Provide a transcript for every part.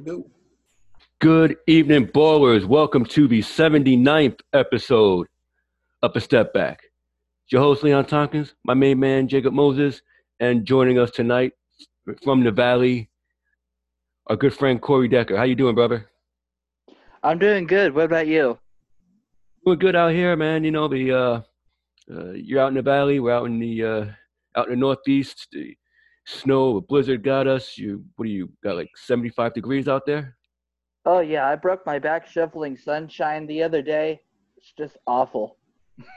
Go. Good evening, ballers. Welcome to the 79th episode Up a Step Back. It's your host, Leon Tompkins, my main man, Jacob Moses, and joining us tonight from the Valley, our good friend, Corey Decker. How you doing, brother? I'm doing good. What about you? Doing good out here, man. You know, the uh, uh, you're out in the Valley. We're out in the uh, out in the Northeast. The snow, a blizzard got us. You, what do you got? Like 75 degrees out there? Oh yeah, I broke my back shoveling sunshine the other day. It's just awful.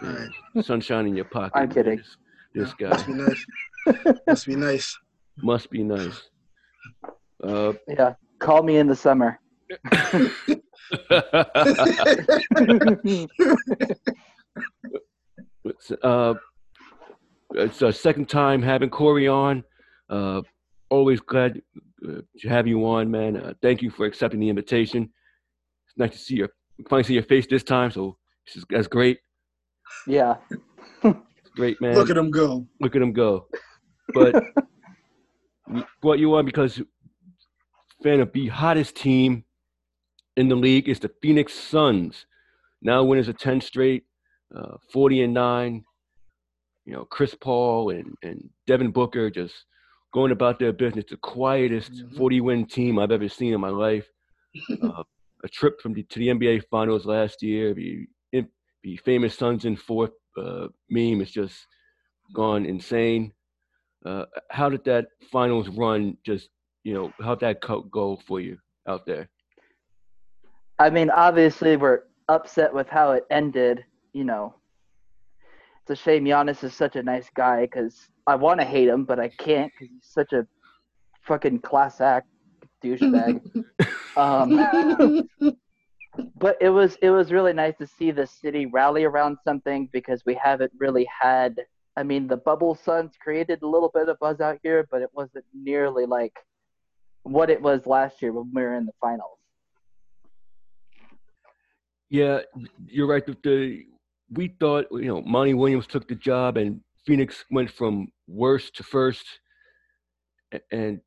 All right. Sunshine in your pocket. I'm kidding. This, this Yeah, guy Must be nice. Must be nice. must be nice. Uh, Yeah, call me in the summer. it's, uh, it's a second time having Corey on. Uh, always glad uh, to have you on, man. Uh, thank you for accepting the invitation. It's nice to see your finally see your face this time, so this is, that's great. yeah. Great, man. Look at him go. look at him go. But what you on because fan of the hottest team in the league is the Phoenix Suns. Now winners of 10 straight, uh, 40 and 9. You know, Chris Paul and, and Devin Booker just going about their business. The quietest Mhm. 40 win team I've ever seen in my life. Uh, a trip from the, to the NBA Finals last year. The, the famous Suns in fourth uh, meme is just gone insane. Uh, how did that finals run just, you know, how'd that co- go for you out there? I mean, obviously we're upset with how it ended. You know, it's a shame Giannis is such a nice guy because I want to hate him, but I can't because he's such a fucking class act douchebag. um, but it was it was really nice to see the city rally around something because we haven't really had I mean the bubble suns created a little bit of buzz out here, but it wasn't nearly like what it was last year when we were in the finals. Yeah, you're right. The, the we thought, you know, Monty Williams took the job and Phoenix went from worst to first and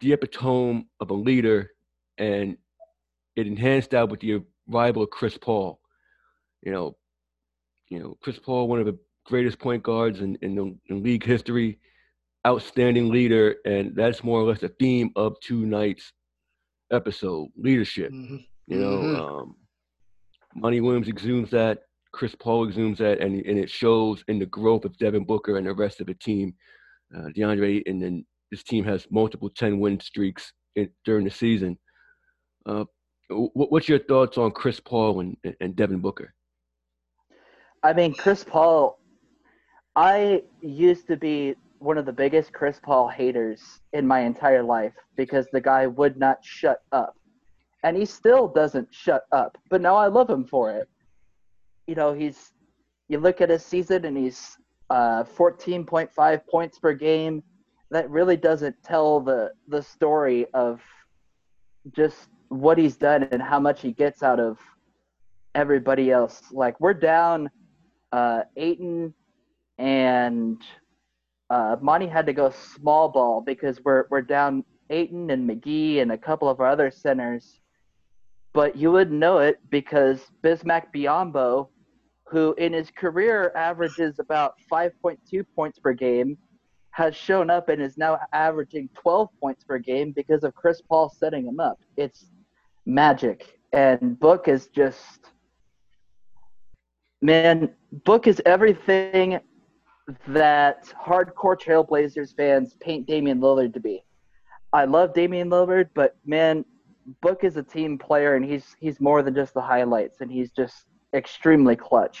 the epitome of a leader and it enhanced that with the arrival of Chris Paul. You know, you know, Chris Paul, one of the greatest point guards in, in, the, in league history, outstanding leader, and that's more or less the theme of two nights episode, leadership. Mhm. You know, Mhm. um, Monty Williams exudes that, Chris Paul exudes that, and, and it shows in the growth of Devin Booker and the rest of the team. Uh, DeAndre, and then this team has multiple 10 win streaks in, during the season. Uh, wh- what's your thoughts on Chris Paul and, and Devin Booker? I mean, Chris Paul, I used to be one of the biggest Chris Paul haters in my entire life because the guy would not shut up. And he still doesn't shut up. But now I love him for it. You know, he's, you look at his season and he's uh, 14.5 points per game. That really doesn't tell the, the story of just what he's done and how much he gets out of everybody else. Like, we're down uh, Ayton and uh, Monty had to go small ball because we're we're down Ayton and McGee and a couple of our other centers. But you wouldn't know it because Bismack Biyombo, who in his career averages about 5.2 points per game, has shown up and is now averaging 12 points per game because of Chris Paul setting him up. It's magic. And Book is just man, Book is everything that hardcore Trailblazers fans paint Damian Lillard to be. I love Damian Lillard, but man, Book is a team player and he's he's more than just the highlights and he's just extremely clutch.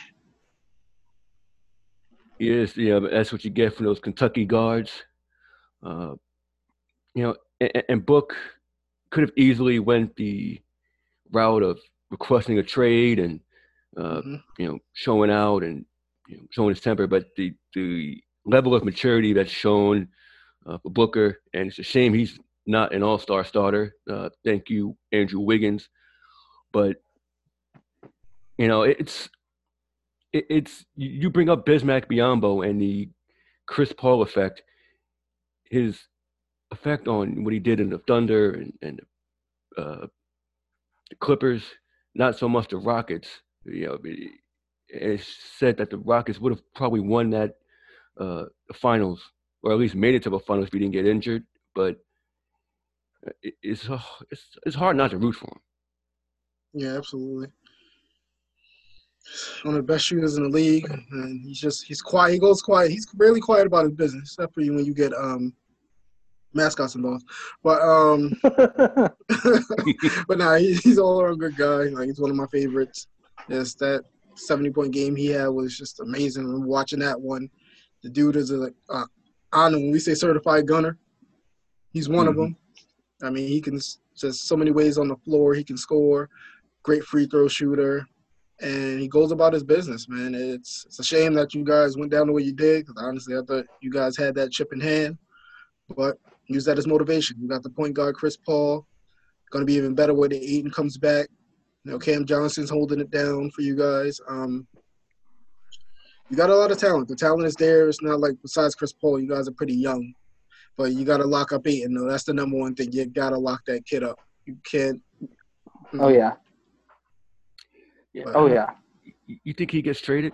Yes, yeah, that's what you get from those Kentucky guards. Uh, you know, and, and Book could have easily went the route of requesting a trade and uh, Mhm. you know showing out and you know, showing his temper, but the the level of maturity that's shown uh, for Booker, and it's a shame he's not an All Star starter. Uh, thank you, Andrew Wiggins, but you know it's it, it's you bring up Bismack Biyombo and the Chris Paul effect, his effect on what he did in the Thunder and, and uh, the Clippers, not so much the Rockets. You know, it- it's said that the Rockets would have probably won that uh, finals, or at least made it to the finals if he didn't get injured. But uh, it, it's it's it's hard not to root for him. Yeah, absolutely. One of the best shooters in the league, and he's just he's quiet. He goes quiet. He's really quiet about his business, except for you when you get um mascots involved. But um, but nah, he, he's all around good guy. Like he's one of my favorites. Yes, that seventy point game he had was just amazing. Watching that one. The dude is a uh, know when we say certified gunner. He's one of Mhm. them. I mean, he can just so many ways on the floor. He can score. Great free throw shooter, and he goes about his business, man. It's it's a shame that you guys went down the way you did. Because honestly, I thought you guys had that chip in hand, but use that as motivation. You got the point guard Chris Paul. Going to be even better when Ayton comes back. You know, Cam Johnson's holding it down for you guys. Um, you got a lot of talent. The talent is there. It's not like besides Chris Paul, you guys are pretty young, but you got to lock up Ayton. though. That's the number one thing. You got to lock that kid up. You can't. oh yeah. Yeah. Oh yeah. You, you think he gets traded?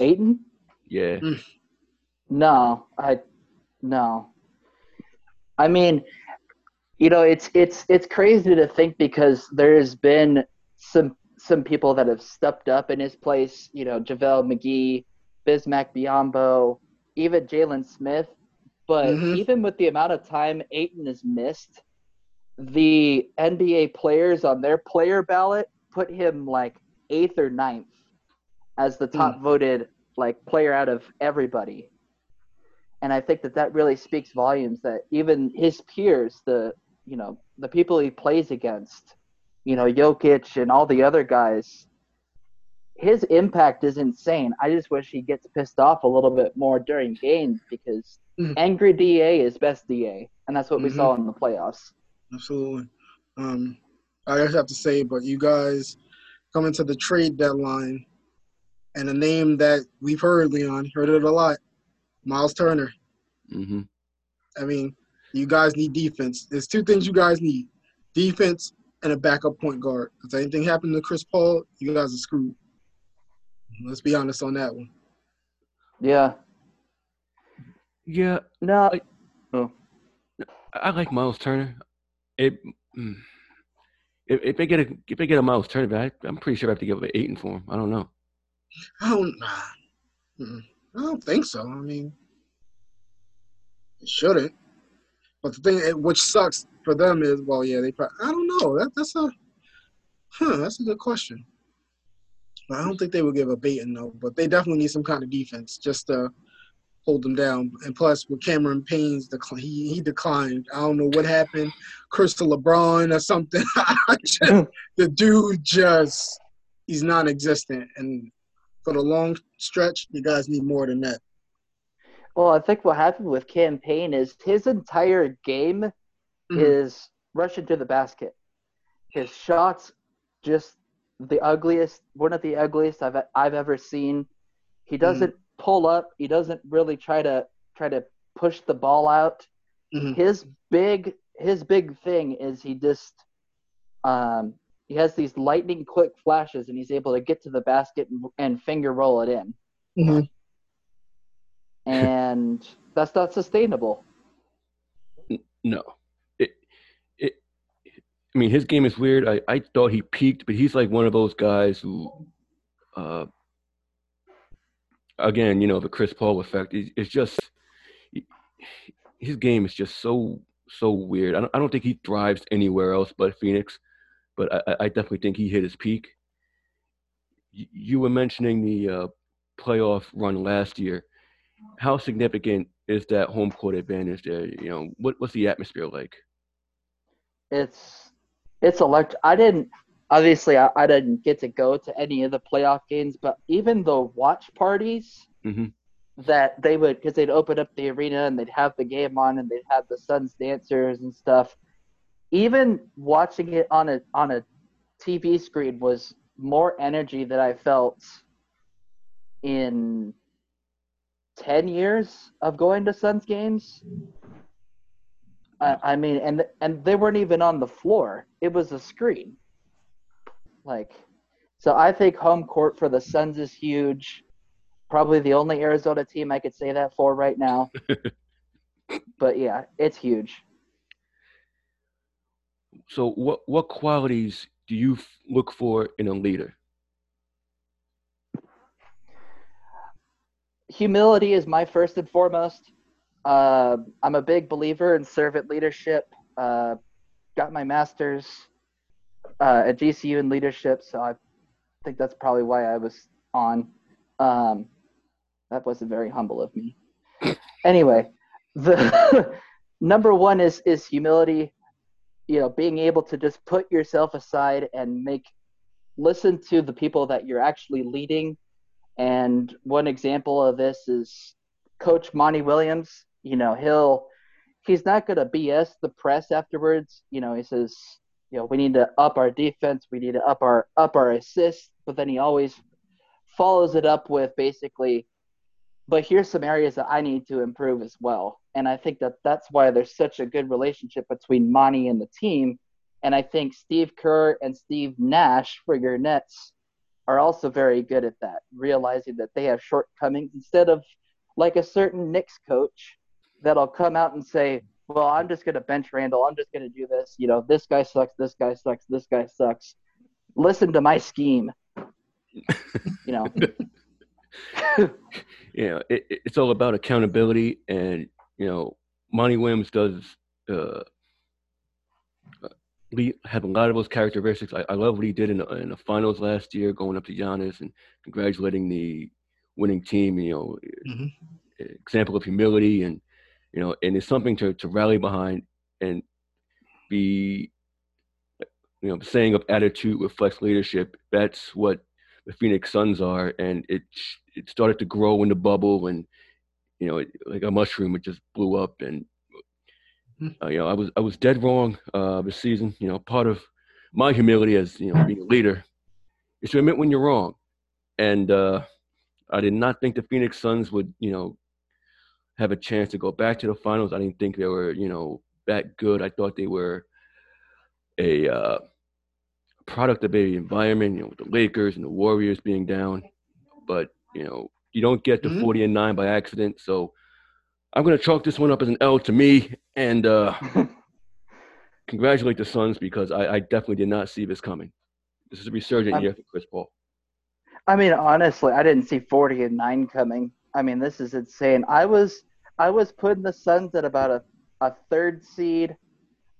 Ayton? Yeah. No, I no. I mean, you know, it's it's it's crazy to think because there's been some some people that have stepped up in his place. You know, JaVale McGee, Bismack Biyombo, even Jalen Smith. But Mhm. even with the amount of time Ayton has missed, the NBA players on their player ballot put him like eighth or ninth as the top voted like player out of everybody. And I think that that really speaks volumes that even his peers, the you know the people he plays against, you know Jokic and all the other guys, his impact is insane. I just wish he gets pissed off a little bit more during games because Mhm. angry DA is best DA, and that's what we Mhm. saw in the playoffs. Absolutely. Um, I just have to say, but you guys coming to the trade deadline, and a name that we've heard, Leon, heard it a lot, Miles Turner. hmm I mean, you guys need defense. There's two things you guys need: defense and a backup point guard. If anything happened to Chris Paul, you guys are screwed. Let's be honest on that one. Yeah. Yeah. No. I- I like Miles Turner. It, mm, if, if they get a if they get a Miles Turner, I, I'm pretty sure I have to give up an Ayton for him. I don't know. I don't. Nah. Mm-mm. I don't think so. I mean, it shouldn't. But the thing, eh, which sucks for them, is well, yeah, they. Probably, I don't know. That, that's a. Huh. That's a good question. I don't think they would give a Baton though. But they definitely need some kind of defense just to hold them down. And plus, with Cameron Payne's decline, he he declined. I don't know what happened. Crystal LeBron or something. Just- the dude just he's non-existent and for the long stretch you guys need more than that Well, I think what happened with Cam Payne is his entire game Mhm. is rushing to the basket. His shots just the ugliest, one of the ugliest I've I've ever seen. He doesn't pull up. He doesn't really try to try to push the ball out. Mhm. His big his big thing is he just um he has these lightning quick flashes and he's able to get to the basket and, and finger roll it in. Mhm. And that's not sustainable. No. It, it, I mean, his game is weird. I, I thought he peaked, but he's like one of those guys who, uh, again, you know, the Chris Paul effect. It, it's just his game is just so so weird. I don't, I don't think he thrives anywhere else but Phoenix, but I, I- definitely think he hit his peak. You, you were mentioning the uh, playoff run last year. How significant is that home court advantage there? You know, what what's the atmosphere like? it's it's electric. I didn't obviously I, I didn't get to go to any of the playoff games, but even the watch parties hmm that they would because they'd open up the arena and they'd have the game on and they'd have the Suns dancers and stuff. Even watching it on a on a TV screen was more energy that I felt in ten years of going to Suns games. I, I mean, and and they weren't even on the floor. It was a screen. Like, so I think home court for the Suns is huge. Probably the only Arizona team I could say that for right now. but yeah, it's huge. So, what what qualities do you f- look for in a leader? Humility is my first and foremost. Uh, I'm a big believer in servant leadership. Uh, got my master's uh, at GCU in leadership, so I think that's probably why I was on. Um, that wasn't very humble of me. anyway, the number one is is humility. You know, being able to just put yourself aside and make listen to the people that you're actually leading. And one example of this is Coach Monty Williams. You know, he'll he's not going to BS the press afterwards. You know, he says, you know, we need to up our defense, we need to up our up our assists, but then he always follows it up with basically, but here's some areas that I need to improve as well. And I think that that's why there's such a good relationship between Monty and the team. And I think Steve Kerr and Steve Nash for your Nets are also very good at that, realizing that they have shortcomings instead of like a certain Knicks coach that'll come out and say, well, I'm just going to bench Randall. I'm just going to do this. You know, this guy sucks. This guy sucks. This guy sucks. Listen to my scheme. you know. yeah, it, it's all about accountability, and you know, Monty Williams does uh, we have a lot of those characteristics. I, I love what he did in the, in the finals last year, going up to Giannis and congratulating the winning team. You know, mm-hmm. example of humility and you know, and it's something to to rally behind and be you know, saying of attitude reflects leadership. That's what the Phoenix Suns are, and it it started to grow in the bubble, and you know, it, like a mushroom, it just blew up, and uh, you know, I was I was dead wrong uh, this season. You know, part of my humility as you know being a leader is to admit when you're wrong, and uh, I did not think the Phoenix Suns would you know have a chance to go back to the finals. I didn't think they were you know that good. I thought they were a uh, product of the environment. You know, with the Lakers and the Warriors being down, but you know you don't get to mm-hmm. 40 and 9 by accident. So I'm going to chalk this one up as an L to me and uh, congratulate the Suns because I, I, definitely did not see this coming. This is a resurgent I'm, year for Chris Paul. I mean, honestly, I didn't see 40 and 9 coming. I mean, this is insane. I was I was putting the Suns at about a, a third seed.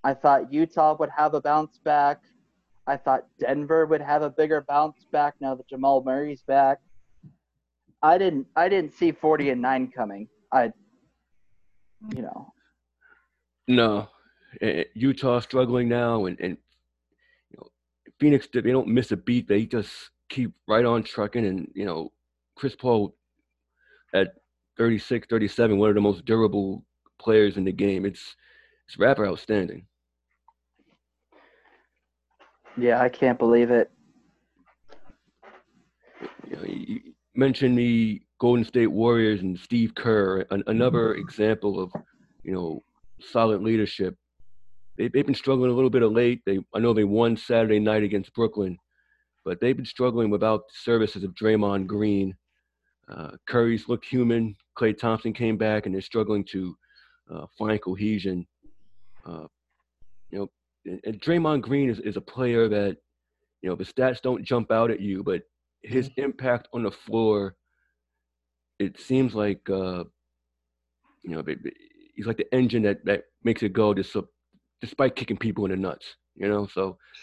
I thought Utah would have a bounce back. I thought Denver would have a bigger bounce back now that Jamal Murray's back. I didn't I didn't see 40 and 9 coming. I you know. No, Utah struggling now, and and you know Phoenix they don't miss a beat. They just keep right on trucking, and you know Chris Paul at 36, 37, one of the most durable players in the game. It's it's rapper outstanding. Yeah, I can't believe it. You, know, you mentioned the Golden State Warriors and Steve Kerr, an, another mm-hmm. example of, you know, solid leadership. They, they've been struggling a little bit of late. They, I know they won Saturday night against Brooklyn, but they've been struggling without the services of Draymond Green. Uh, Curry's looked human. Klay Thompson came back, and they're struggling to uh, find cohesion. Uh, you know, and, and Draymond Green is, is a player that, you know, the stats don't jump out at you, but his impact on the floor it seems like uh, you know he's like the engine that that makes it go just despite kicking people in the nuts. You know, so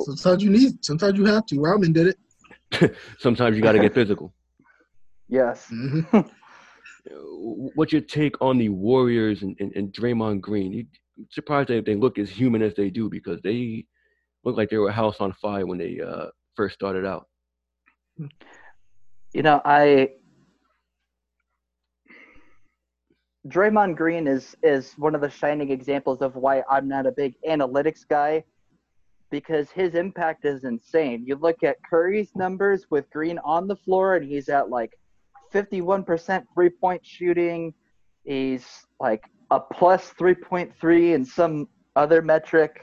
sometimes you need, sometimes you have to. Rodman did it. sometimes you got to get physical. Yes. Mm-hmm. What's your take on the Warriors and, and, and Draymond Green? You surprised that they look as human as they do because they look like they were a house on fire when they uh, first started out. You know, I Draymond Green is is one of the shining examples of why I'm not a big analytics guy because his impact is insane. You look at Curry's numbers with Green on the floor and he's at like 51% three-point shooting. He's like a plus 3.3 in some other metric.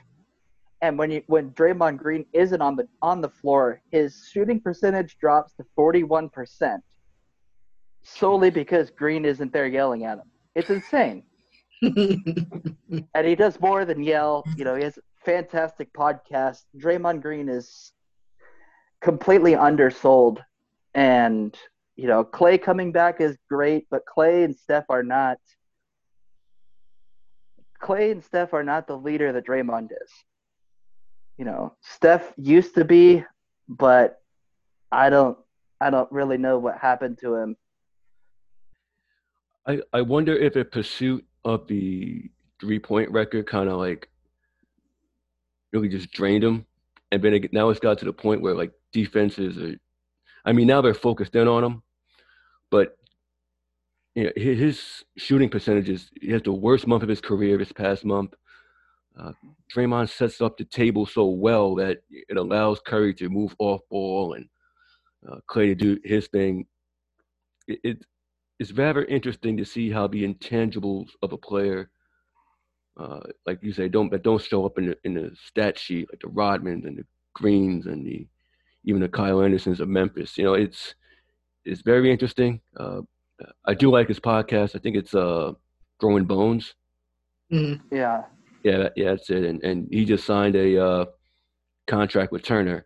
And when you when Draymond Green isn't on the on the floor, his shooting percentage drops to 41% solely because Green isn't there yelling at him. It's insane. and he does more than yell. You know, he has fantastic podcast. Draymond Green is completely undersold. And, you know, Klay coming back is great, but Klay and Steph are not Klay and Steph are not the leader that Draymond is. You know, Steph used to be, but I don't I don't really know what happened to him. I, I wonder if a pursuit of the three point record kind of like really just drained him. And then it, now it's got to the point where like defenses are, I mean, now they're focused in on him, but you know, his, shooting percentages, he has the worst month of his career this past month. Uh, Draymond sets up the table so well that it allows Curry to move off ball and uh, Klay to do his thing. It, it, it's very interesting to see how the intangibles of a player, uh, like you say, don't that don't show up in the in the stat sheet, like the Rodmans and the Greens and the even the Kyle Andersons of Memphis. You know, it's it's very interesting. Uh, I do like his podcast. I think it's uh, Growing Bones. Mm-hmm. Yeah. Yeah, yeah, that's it. And and he just signed a uh, contract with Turner,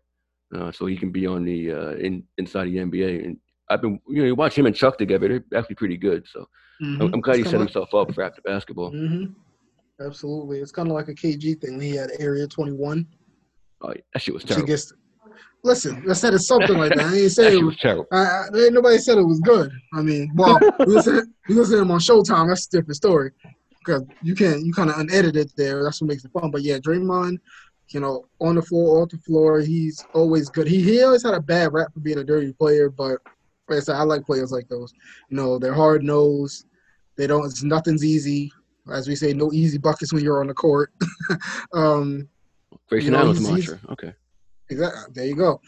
uh, so he can be on the uh, in inside the NBA. And I've been you know you watch him and Chuck together. They're actually pretty good. So mm-hmm. I'm, I'm, glad it's he set himself up for after basketball. Mm-hmm. Absolutely, it's kind of like a KG thing. He had Area 21. Oh, that shit was terrible. Gets, listen, I said it's something like that. I ain't saying it was terrible. I, I, ain't nobody said it was good. I mean, well, listen, we listen to him on Showtime. That's a different story because you can't you kind of unedited there. That's what makes it fun. But yeah, Draymond, you know, on the floor, off the floor, he's always good. He he always had a bad rap for being a dirty player, but like I said, I like players like those. You know, they're hard nosed. They don't. It's nothing's easy. As we say, no easy buckets when you're on the court. um, Grayson you know, Allen's mantra. Okay. Exactly. There you go.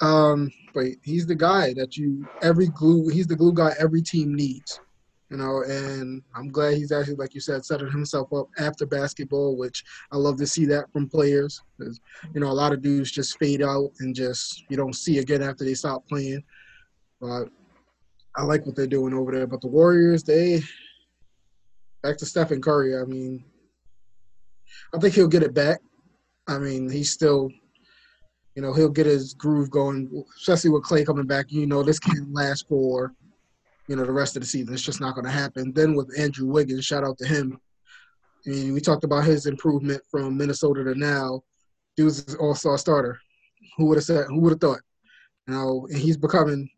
Um, but he's the guy that you every glue. He's the glue guy every team needs you know, and I'm glad he's actually, like you said, setting himself up after basketball, which I love to see that from players. Because, you know, a lot of dudes just fade out and just you don't see again after they stop playing. But I like what they're doing over there. But the Warriors, they back to Stephen Curry. I mean, I think he'll get it back. I mean, he's still, you know, he'll get his groove going, especially with Klay coming back. You know, this can't last for you know, the rest of the season. It's just not going to happen. Then with Andrew Wiggins, shout out to him. I mean, we talked about his improvement from Minnesota to now. Dude's an all-star starter. Who would have said? Who would have thought? You know, and he's becoming.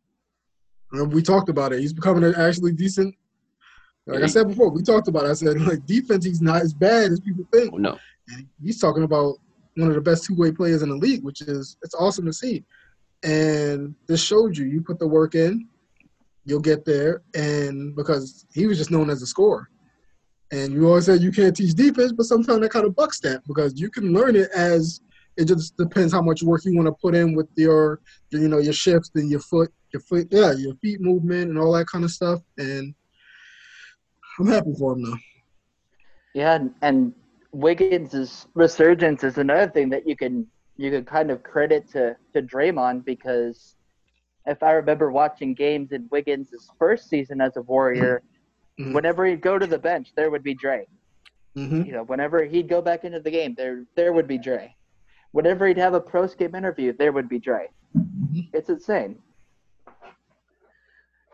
We talked about it. He's becoming an actually decent. Like I said before, we talked about. It. I said like defense, he's not as bad as people think. Oh, no, and he's talking about one of the best two-way players in the league, which is it's awesome to see. And this showed you. You put the work in you'll get there. And because he was just known as a scorer. And you always said you can't teach defense, but sometimes that kind of bucks that because you can learn it as it just depends how much work you want to put in with your, you know, your shifts and your foot, your foot, yeah, your feet movement and all that kind of stuff. And I'm happy for him though. Yeah, and Wiggins' resurgence is another thing that you can you can kind of credit to to Draymond because if I remember watching games in Wiggins' first season as a Warrior, mm-hmm. whenever he'd go to the bench, there would be Dray. Mm-hmm. You know, whenever he'd go back into the game, there there would be Dray. Whenever he'd have a post game interview, there would be Dray. Mm-hmm. It's insane.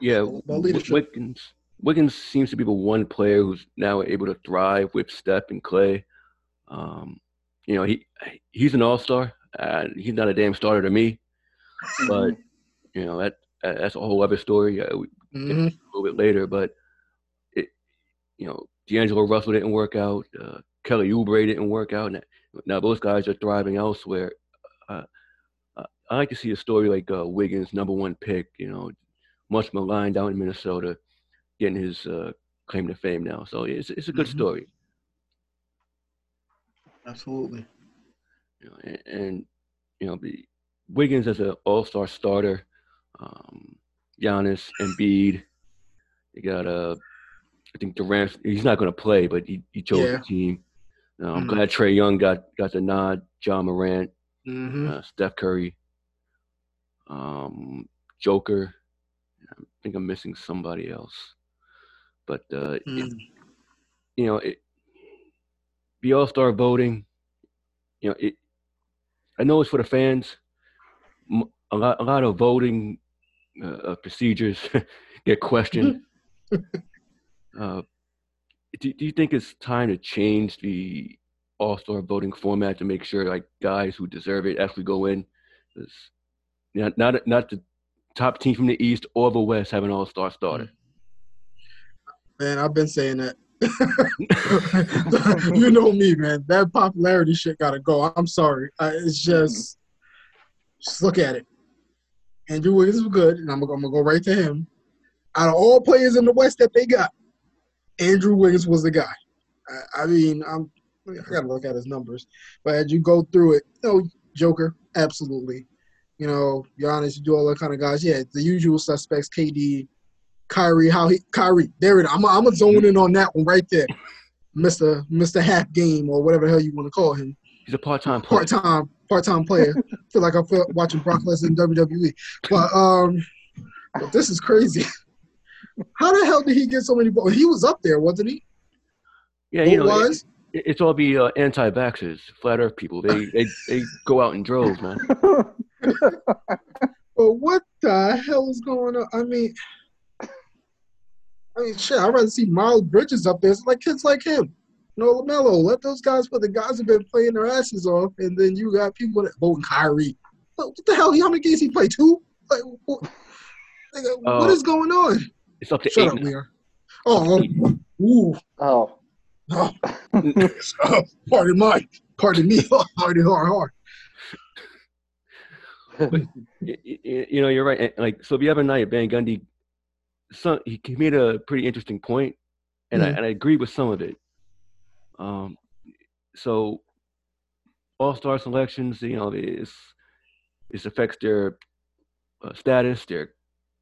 Yeah, Wiggins. Wiggins seems to be the one player who's now able to thrive with Steph and Klay. Um, you know, he he's an all star. and he's not a damn starter to me, but you know that that's a whole other story. Uh, mm-hmm. A little bit later, but it, you know, D'Angelo Russell didn't work out. Uh, Kelly Oubre didn't work out. Now, now those guys are thriving elsewhere. Uh, uh, I like to see a story like uh, Wiggins, number one pick. You know, much maligned down in Minnesota, getting his uh, claim to fame now. So it's it's a good mm-hmm. story. Absolutely. You know, and, and, you know the Wiggins as an All Star starter um, Giannis, Embiid. You got uh, I think Durant. He's not going to play, but he, he chose Yeah. the team. Uh, I'm Mhm. glad Trae Young got got the nod. John Morant, hmm uh, Steph Curry, um, Joker. I think I'm missing somebody else, but uh, it- Mm. you know, it, the All Star voting, you know, it. I know it's for the fans. A lot, a lot of voting uh, procedures get questioned. uh, do, do you think it's time to change the All Star voting format to make sure like guys who deserve it actually go in? 'Cause, you know, not not the top team from the East or the West have an All Star starter. Man, I've been saying that. you know me, man. That popularity shit gotta go. I'm sorry. I, it's just, just look at it. Andrew Wiggins was good, and I'm gonna, I'm gonna go right to him. Out of all players in the West that they got, Andrew Wiggins was the guy. I, I mean, I'm I gotta look at his numbers, but as you go through it, you know, Joker, absolutely. You know, Giannis, you do all that kind of guys. Yeah, the usual suspects, KD, Kyrie, how he Kyrie. There it is. I'm I'm a zone in on that one right there. Mr. Mr. Half Game or whatever the hell you want to call him. He's a part time. Part time part time player. feel like I'm watching Brock Lesnar in WWE. But um but this is crazy. How the hell did he get so many balls? He was up there, wasn't he? Yeah, he was. it- it's all the uh, anti-vaxxers, flat Earth people. They they they go out in droves, man. But what the hell is going on? I mean, I mean, shit. I'd rather see Miles Bridges up there. It's like kids like him. No Lamelo. Let those guys. But the guys have been playing their asses off, and then you got people that voting Kyrie. What the hell? How many games he played? Two. Like, what, like, Uh, is going on? It's up to Shut eight. up, now. Lear. Oh, oh, ooh. oh, Oh. oh, pardon my, pardon me, hard, hard, hard. Y- y- You know, you're right. Like, so the other night, Van Gundy, some, he made a pretty interesting point, and I Mhm. and I agree with some of it. Um, so all star selections, you know, it's it affects their uh, status, their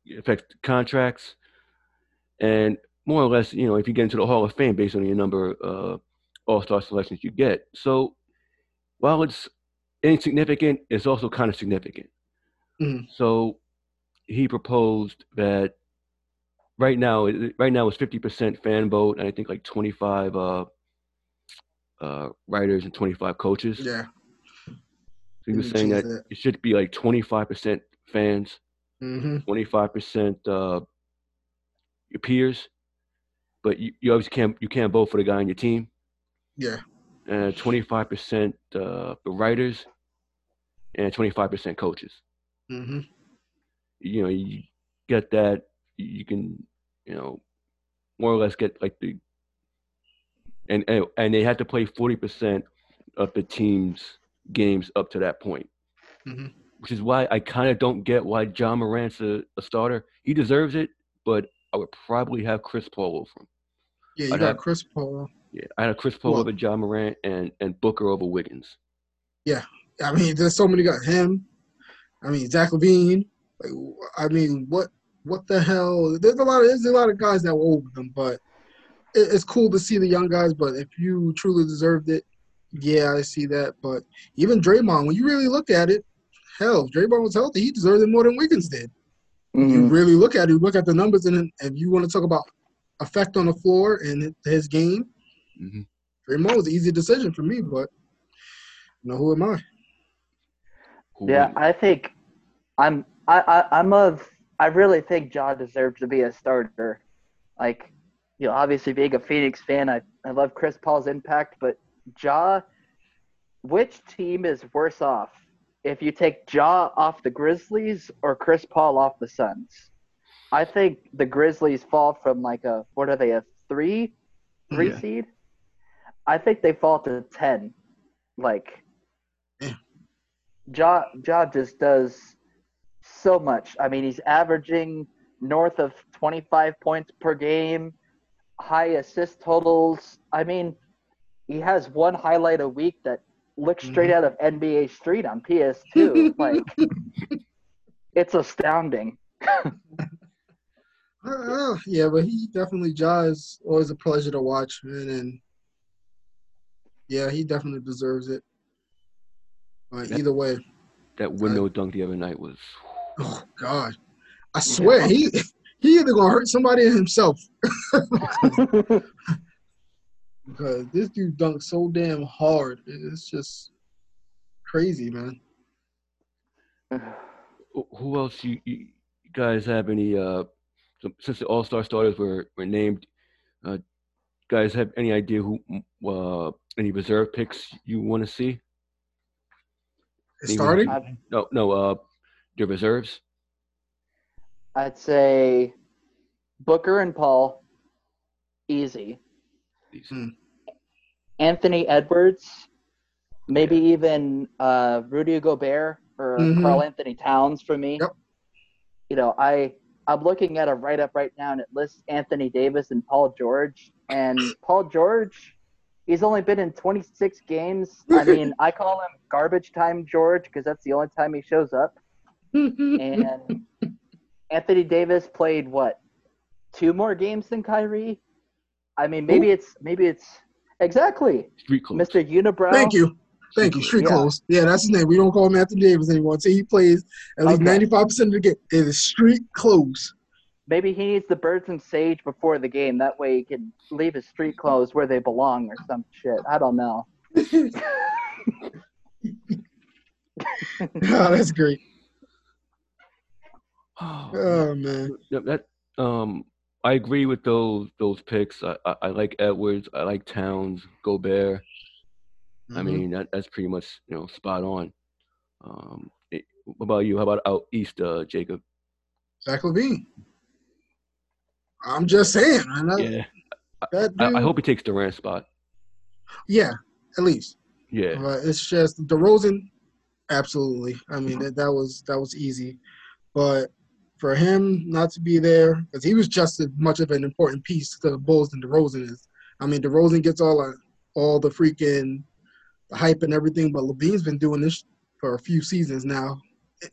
it affects contracts, and more or less, you know, if you get into the Hall of Fame based on your number of uh, all star selections you get. So while it's insignificant, it's also kind of significant. Mhm. So he proposed that right now, it- right now it's fifty percent fan vote, and I think like twenty five uh, uh, writers and twenty five coaches. Yeah. So he was saying that, that. it should be like twenty five percent fans, Mm-hmm. twenty five percent uh, your peers, but you, you obviously can't you can't vote for the guy on your team, Yeah. and twenty five percent uh, the writers, and twenty five percent coaches. Mm-hmm. you know, you get that, you can, you know, more or less get like the, and and, and they had to play forty percent of the team's games up to that point, Mhm. which is why I kind of don't get why John Morant's a, a starter. He deserves it, but I would probably have Chris Paul over him. Yeah, you I'd got have- Chris Paul. Yeah, I had Chris Paul Well- over John Morant and and Booker over Wiggins. Yeah, I mean, there's so many got Him. I mean, Zach LaVine. Like, I mean, what what the hell? There's a lot of there's a lot of guys that were over them, but it, it's cool to see the young guys. But if you truly deserved it, yeah, I see that. But even Draymond, when you really look at it, hell, if Draymond was healthy, he deserved it more than Wiggins did. You Mhm. really look at it, you look at the numbers, and if you want to talk about effect on the floor and his game. hmm Draymond was an easy decision for me, but you know who am I? yeah, I think I'm I, I I'm of I really think John deserves to be a starter. Like, you know, obviously being a Phoenix fan, I, I love Chris Paul's impact, but Ja which team is worse off if you take Ja off the Grizzlies or Chris Paul off the Suns? I think the Grizzlies fall from like a what are they, a three? Three Yeah. seed? I think they fall to ten. Like Yeah. Ja Ja just does so much. I mean, he's averaging north of 25 points per game, high assist totals. I mean, he has one highlight a week that looks straight out of NBA Street on PS2. like, it's astounding. Uh, yeah, but he definitely Ja is always a pleasure to watch, man, and yeah, he definitely deserves it. Uh, That- either way, That window dunk the other night was. Oh God, I swear he he either gonna hurt somebody or himself because this dude dunks so damn hard. It's just crazy, man. Who- Who else you, you guys have any? Uh, since the All Star starters were were named, uh, guys have any idea who? Uh, any reserve picks you want to see? It's starting. No, no. Uh, the reserves. I'd say Booker and Paul, easy. These- Hmm. Anthony Edwards, maybe even uh, Rudy Gobert or Mhm. Karl Anthony Towns for me. Yep. You know, I I'm looking at a write up right now and it lists Anthony Davis and Paul George. And Paul George, he's only been in 26 games. I mean, I call him garbage time George because that's the only time he shows up. And Anthony Davis played what two more games than Kyrie. I mean, maybe it's maybe it's exactly Street clothes. Mr. Unibrow. Thank you. Thank you. Street Yeah. clothes. Yeah, that's his name. We don't call him Anthony Davis anymore until he plays at least ninety five percent of the game. It is street clothes. Maybe he needs the birds and sage before the game. That way he can leave his street clothes where they belong or some shit. I don't know. oh, that's great. Oh, Oh man. Yeah, that um I agree with those those picks. I, I, I like Edwards, I like Towns, Gobert. I Mhm. mean that that's pretty much you know spot on. Um, it, what about you? How about out east, uh, Jacob? Zach LaVine. I'm just saying, man. That, Yeah, that I, I hope he takes Durant's spot. Yeah, at least. Yeah, But it's just DeRozan. Absolutely. I mean that, that was that was easy, but for him not to be there because he was just as much of an important piece to the Bulls than DeRozan is. I mean DeRozan gets all the, all the freaking the hype and everything, but LaVine's been doing this for a few seasons now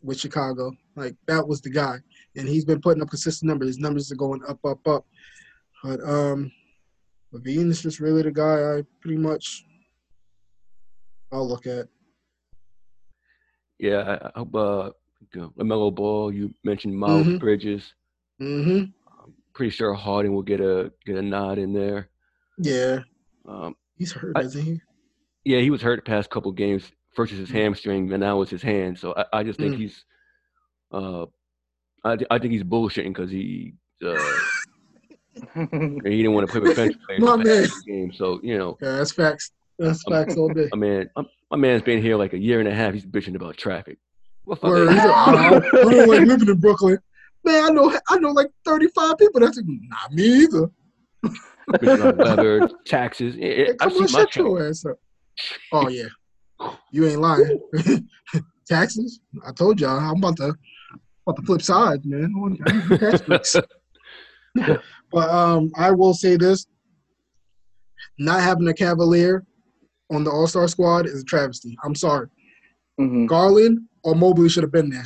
with Chicago. Like that was the guy, and he's been putting up consistent numbers. His numbers are going up, up, up. But um, LaVine is just really the guy I pretty much I'll look at. yeah. I hope uh, you know, Lamelo Ball. You mentioned Miles Mhm. Bridges. Mm-hmm. Pretty sure Harden will get a get a nod in there. Yeah, Um, he's hurt, I- isn't he? yeah, he was hurt the past couple games. First is his hamstring, and now it's his hand. So I, I just think Mm. he's, uh, I, I think he's bullshitting because he uh, he didn't want to play with bench players My for the man. game. So you know, Yeah, that's facts. That's Um, facts all day. my man, my, my man's been here like a year and a half. He's bitching about traffic. What fuck? Word. He's like, I, don't, like living in Brooklyn. Man, I know I know like 35 people. That's not me either. bitching weather, taxes. Yeah, yeah, Hey, come on, seen my shut your ass up. Oh yeah, you ain't lying. Taxes. I told y'all I'm about to about to flip sides, man. I want- I need tax but um, I will say this: not having a Cavalier on the All Star squad is a travesty. I'm sorry. Mhm. Garland or Mobley should have been there.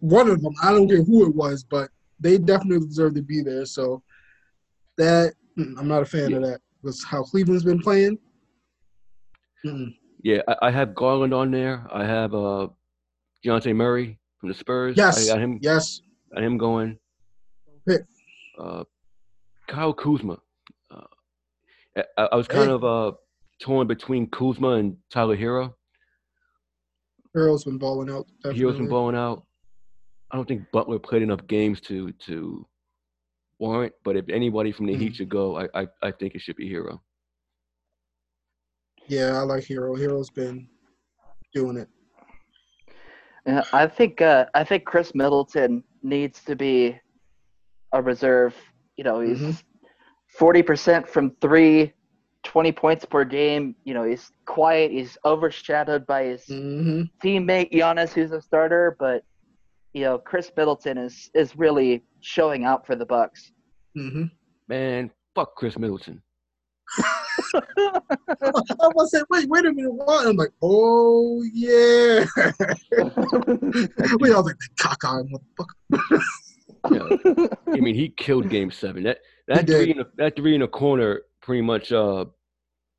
One of them. I don't care who it was, but they definitely deserve to be there. So that mm, I'm not a fan of that. That's how Cleveland's been playing. Mm-mm. Yeah, I, I have Garland on there. I have uh, Dejounte Murray from the Spurs. Yes. I got him. Yes. Got him going. Pick. Uh, Kyle Kuzma. Uh, I, I was kind Hey. of uh, torn between Kuzma and Tyler Herro. Herro's been balling out. Herro's Definitely. been blowing out. I don't think Butler played enough games to to warrant. But if anybody from the Heat Mhm. should go, I, I I think it should be Herro. Yeah, I like Herro. Herro's been doing it. Yeah, I think uh, I think Khris Middleton needs to be a reserve. You know, he's Mhm. 40 percent from three, 20 points per game. You know, he's quiet. He's overshadowed by his hmm teammate Giannis, who's a starter. But you know, Khris Middleton is is really showing out for the Bucks. Mm-hmm. Man, fuck Khris Middleton. I was say, wait, wait a minute, what? I'm like, oh yeah. wait, I was like, caca, motherfucker. Yeah. I mean, he killed Game Seven. That that three in the, that three in the corner pretty much uh,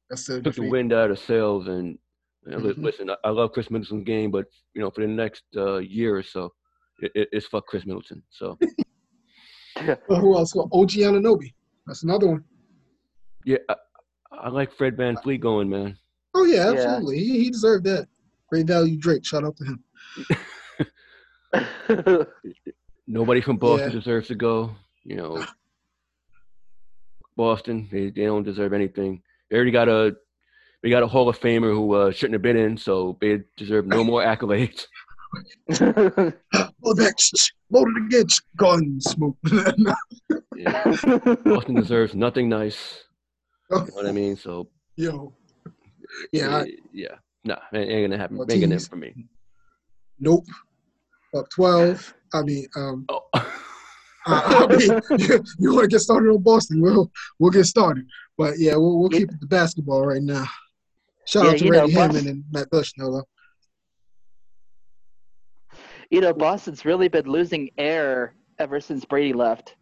That's the took the defeat. wind out of sails. And you know, li- Mhm. listen, I, I love Khris Middleton's game, but you know, for the next uh, year or so, it, it, it's fuck Khris Middleton. So Well, who else? Well, OG Anunoby. That's another one. yeah, I, I like Fred VanVleet going, man. Oh yeah, Yeah. absolutely. He, he deserved that. Great value, Drake. Shout out to him. Nobody from Boston Yeah. deserves to go. You know, Boston, they, they don't deserve anything. They already got a they got a Hall of Famer who uh, shouldn't have been in, so they deserve no more accolades. Load back. shh, shh, Load it Gun smoke. Yeah. Boston deserves nothing nice. You know what I mean? So Yo. Yeah. I, yeah, nah, ain't, ain't gonna happen. Ain't gonna happen for me. nope. Up twelve. I mean, um, Oh. I, I you, you want to get started on Boston? We'll we'll get started. But yeah, we'll we'll keep it to basketball right now. Shout Yeah, out to you know, Hammond and Matt Bushnell. though. you know, Boston's really been losing air ever since Brady left.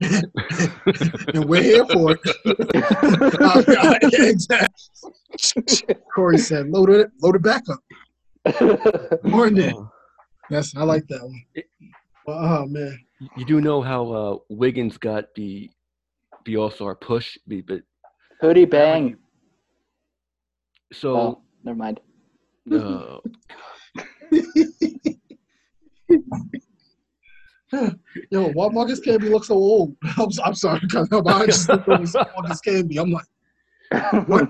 and we're here for it. Uh, yeah, exactly. Corey said, "Load it, load it back up." Morning. than. Yes, I like that one. It- But, oh man, you do know how uh, Wiggins got the the All Star push, be- but Hootie Bang. so Oh, never mind. uh, yo, why Marcus Camby look so old? I'm, I'm sorry, because I just think it Marcus Camby. I'm like, what?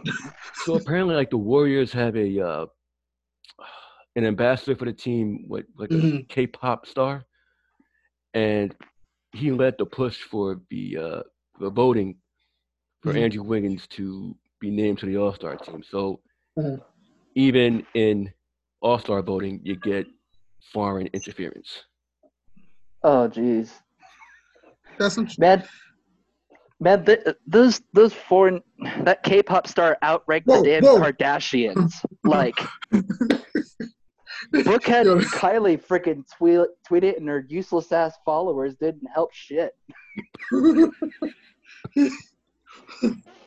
so apparently, like the Warriors have a uh, an ambassador for the team, with like a Mhm. K-pop star, and he led the push for the uh, the voting for Mhm. Andrew Wiggins to be named to the All Star team. So Mhm. even in All Star voting, you get foreign interference. Oh, jeez. That's some, Man, man, th- those those foreign that K-pop star outranked Whoa, the damn whoa. Kardashians. like, Bookhead and Kylie freaking tweet tweet it, and her useless ass followers didn't help shit.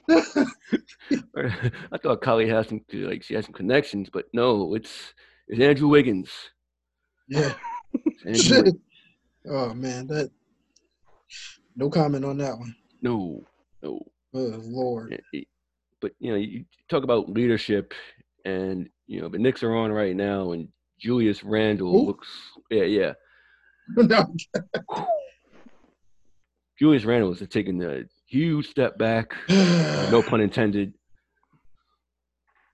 I thought Kylie had some like she had some connections, but no, it's it's Andrew Wiggins. yeah. Andrew Wiggins. Oh man, that. No comment on that one. No, no. Oh Lord. But you know, you talk about leadership, and you know the Knicks are on right now, and Julius Randle Who? looks yeah, yeah. No, Julius Randle is taking a huge step back. No pun intended.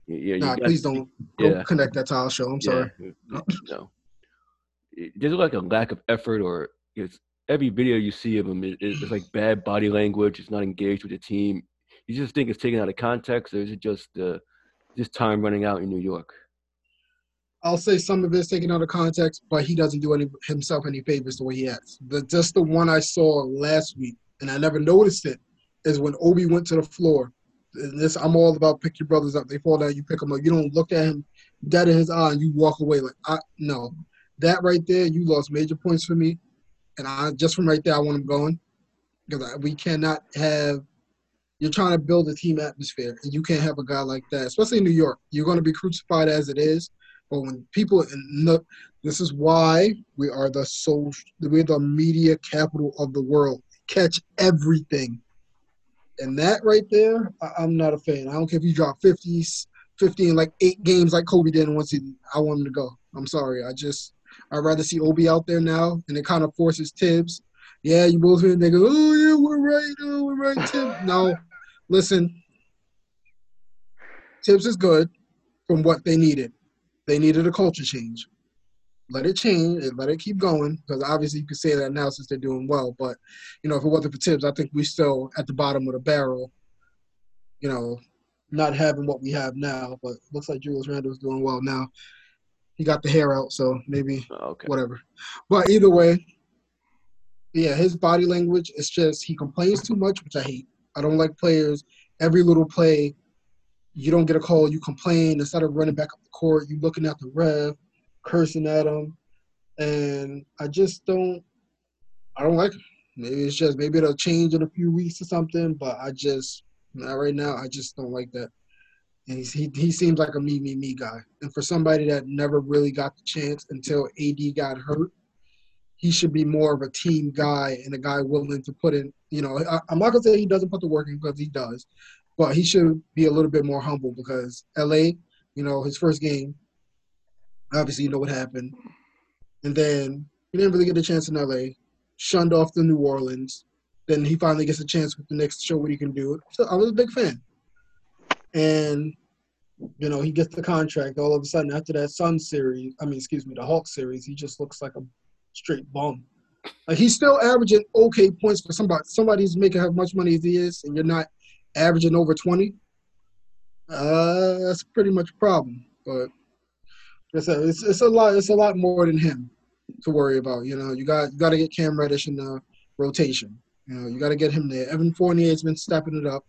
Yeah, nah, got- please don't, don't Yeah. connect that to our show. I'm sorry. Yeah, no. It- There's like a lack of effort, or it's every video you see of him is, is like bad body language. It's not engaged with the team. You just think it's taken out of context, or is it just uh, just time running out in New York? I'll say some of it's taken out of context, but he doesn't do any himself any favors the way he acts. The just the one I saw last week, and I never noticed it, is when Obi went to the floor. And this I'm all about pick your brothers up. They fall down, you pick them up. You don't look at him dead in his eye and you walk away like I no. That right there, you lost major points for me, and I just from right there I want him going because we cannot have. You're trying to build a team atmosphere, and you can't have a guy like that, especially in New York. You're going to be crucified as it is. But when people, and look, this is why we are the so we're the media capital of the world. Catch everything, and that right there, I, I'm not a fan. I don't care if you drop 50s, 50 in like eight games like Kobe did in one season. I want him to go. I'm sorry. I just I'd rather see Obi out there now, and it kind of forces Thibs. Yeah, you both they go, oh yeah, we're right, oh we're right, Thibs. No, listen, Thibs is good from what they needed. They needed a culture change. Let it change and let it keep going because obviously you can say that now since they're doing well. But you know, if it wasn't for Thibs, I think we're still at the bottom of the barrel. You know, not having what we have now. But looks like Julius Randle's doing well now. He got the hair out, so maybe okay. whatever. But either way, yeah, his body language is just he complains too much, which I hate. I don't like players. Every little play, you don't get a call, you complain instead of running back up the court, you looking at the ref, cursing at him, and I just don't. I don't like him. Maybe it's just maybe it'll change in a few weeks or something, but I just not right now. I just don't like that. And he's, he he seems like a me me me guy. And for somebody that never really got the chance until AD got hurt, he should be more of a team guy and a guy willing to put in. You know, I, I'm not gonna say he doesn't put the work in because he does, but he should be a little bit more humble because LA, you know, his first game, obviously you know what happened, and then he didn't really get a chance in LA, shunned off to New Orleans. Then he finally gets a chance with the to show what he can do. So I was a big fan, and you know he gets the contract. All of a sudden, after that Sun series, I mean, excuse me, the Hawk series, he just looks like a straight bum. Like he's still averaging okay points for somebody. Somebody's making as much money as he is, and you're not averaging over twenty. Uh, that's pretty much a problem. But it's a, it's, it's a lot. It's a lot more than him to worry about. You know, you got you got to get Cam Reddish in the rotation. You know, you got to get him there. Evan Fournier has been stepping it up.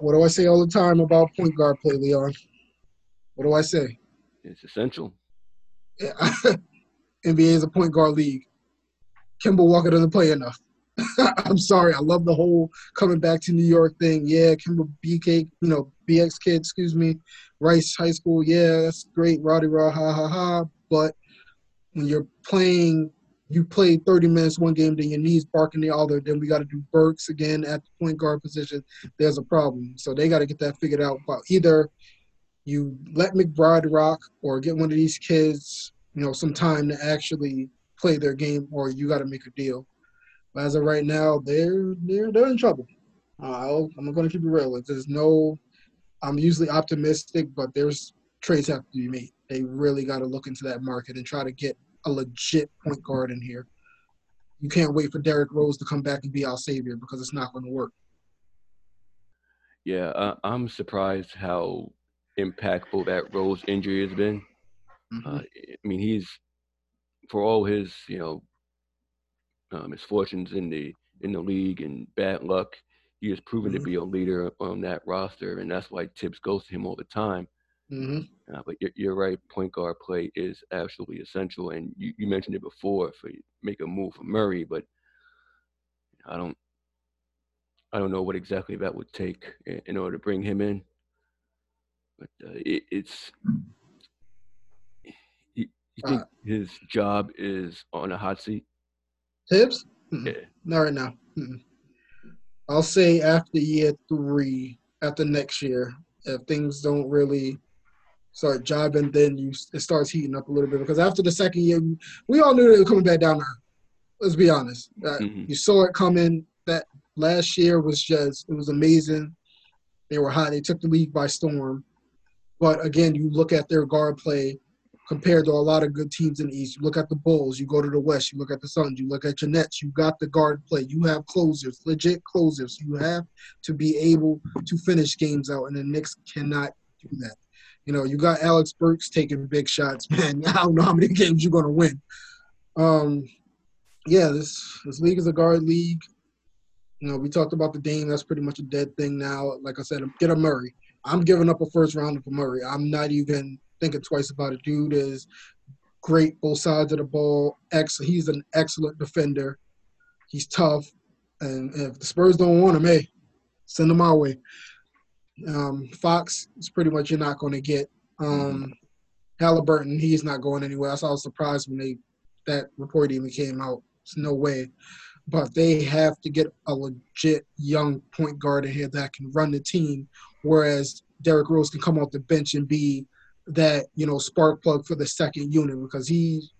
What do I say all the time about point guard play, Leon? What do I say? It's essential. Yeah, NBA is a point guard league. Kemba Walker doesn't play enough. I'm sorry. I love the whole coming back to New York thing. Yeah, Kemba BK, you know, BX kid, excuse me, Rice High School. Yeah, that's great. Roddy Raw, ha ha ha. But when you're playing, you play 30 minutes one game, then your knees barking the other. Then we got to do Burks again at the point guard position. There's a problem. So they got to get that figured out. But either you let McBride rock or get one of these kids, you know, some time to actually play their game, or you got to make a deal. But as of right now, they're they're they're in trouble. Uh, I'm going to keep it real. There's no. I'm usually optimistic, but there's trades have to be made. They really got to look into that market and try to get a legit point guard in here. You can't wait for Derrick Rose to come back and be our savior because it's not going to work. Yeah, uh, I'm surprised how impactful that Rose injury has been. Mm-hmm. Uh, I mean, he's for all his you know uh, misfortunes in the in the league and bad luck, he has proven mm-hmm. to be a leader on that roster, and that's why Thibs goes to him all the time. Mm-hmm. Uh, but you're, you're, right. Point guard play is absolutely essential, and you, you mentioned it before for make a move for Murray, but I don't I don't know what exactly that would take in order to bring him in. But uh, it, it's you, you think uh, his job is on a hot seat? Thibs? Yeah. Not right now. Mm-mm. I'll say after year three, after next year, if things don't really start jobbing, then you it starts heating up a little bit. Because after the second year, we all knew they were coming back down there. Let's be honest. Uh, mm-hmm. You saw it coming. That last year was just it was amazing. They were hot. They took the league by storm. But again, you look at their guard play compared to a lot of good teams in the East. You look at the Bulls, you go to the West, you look at the Suns, you look at your Nets, you got the guard play, you have closers, legit closers. You have to be able to finish games out, and the Knicks cannot do that. You know, you got Alex Burks taking big shots, man. I don't know how many games you're gonna win. Um, yeah, this this league is a guard league. You know, we talked about the Dame. That's pretty much a dead thing now. Like I said, get a Murray. I'm giving up a first rounder for Murray. I'm not even thinking twice about it. Dude is great both sides of the ball. Ex, he's an excellent defender. He's tough, and if the Spurs don't want him, hey, send him our way. Um, Fox is pretty much you're not going to get. Um, Halliburton, he's not going anywhere. I was surprised when they that report even came out. It's no way. But they have to get a legit young point guard in here that can run the team, whereas Derrick Rose can come off the bench and be that you know spark plug for the second unit because he's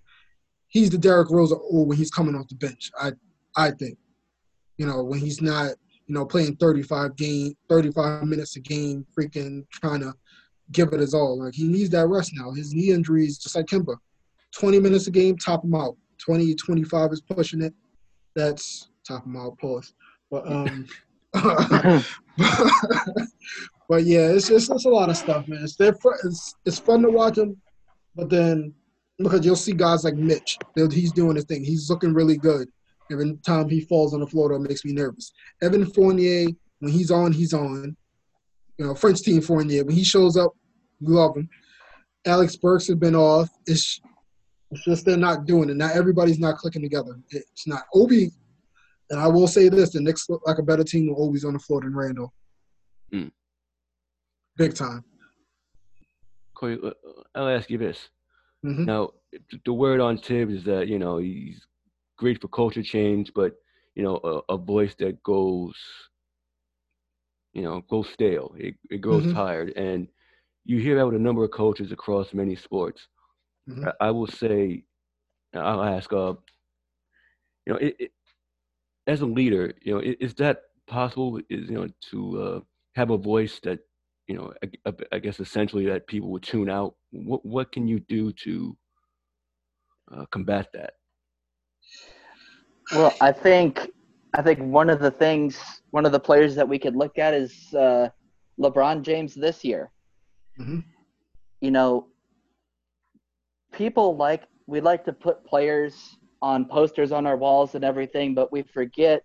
he's the Derrick Rose of when he's coming off the bench. I I think you know when he's not you know playing 35 game 35 minutes a game, freaking trying to give it his all. Like he needs that rest now. His knee injuries, just like Kemba, 20 minutes a game, top him out. 20 25 is pushing it. That's top him out. Pause. But um. But yeah, it's just it's a lot of stuff, man. It's it's, it's fun to watch him, but then because you'll see guys like Mitch, he's doing his thing. He's looking really good. Every time he falls on the floor, that makes me nervous. Evan Fournier, when he's on, he's on. You know, French team Fournier, when he shows up, we love him. Alex Burks has been off. It's It's just they're not doing it. Not everybody's not clicking together. It's not Obi. And I will say this: the Knicks look like a better team with Obi's on the floor than Randle. Mm. Big time. Corey, uh, I'll ask you this. Mhm. Now, the word on Thibs is that you know he's great for culture change, but you know a, a voice that goes, you know, goes stale. It, it grows Mhm. tired, and you hear that with a number of coaches across many sports. Mhm. I, I will say, I'll ask, uh, you know, it, it, as a leader, you know, i- is that possible? Is you know to uh, have a voice that, you know, I, I- I guess essentially that people would tune out. What what can you do to uh, combat that? Well, I think I think one of the things, one of the players that we could look at is uh, LeBron James this year. Mhm. You know, people like we like to put players on posters on our walls and everything, but we forget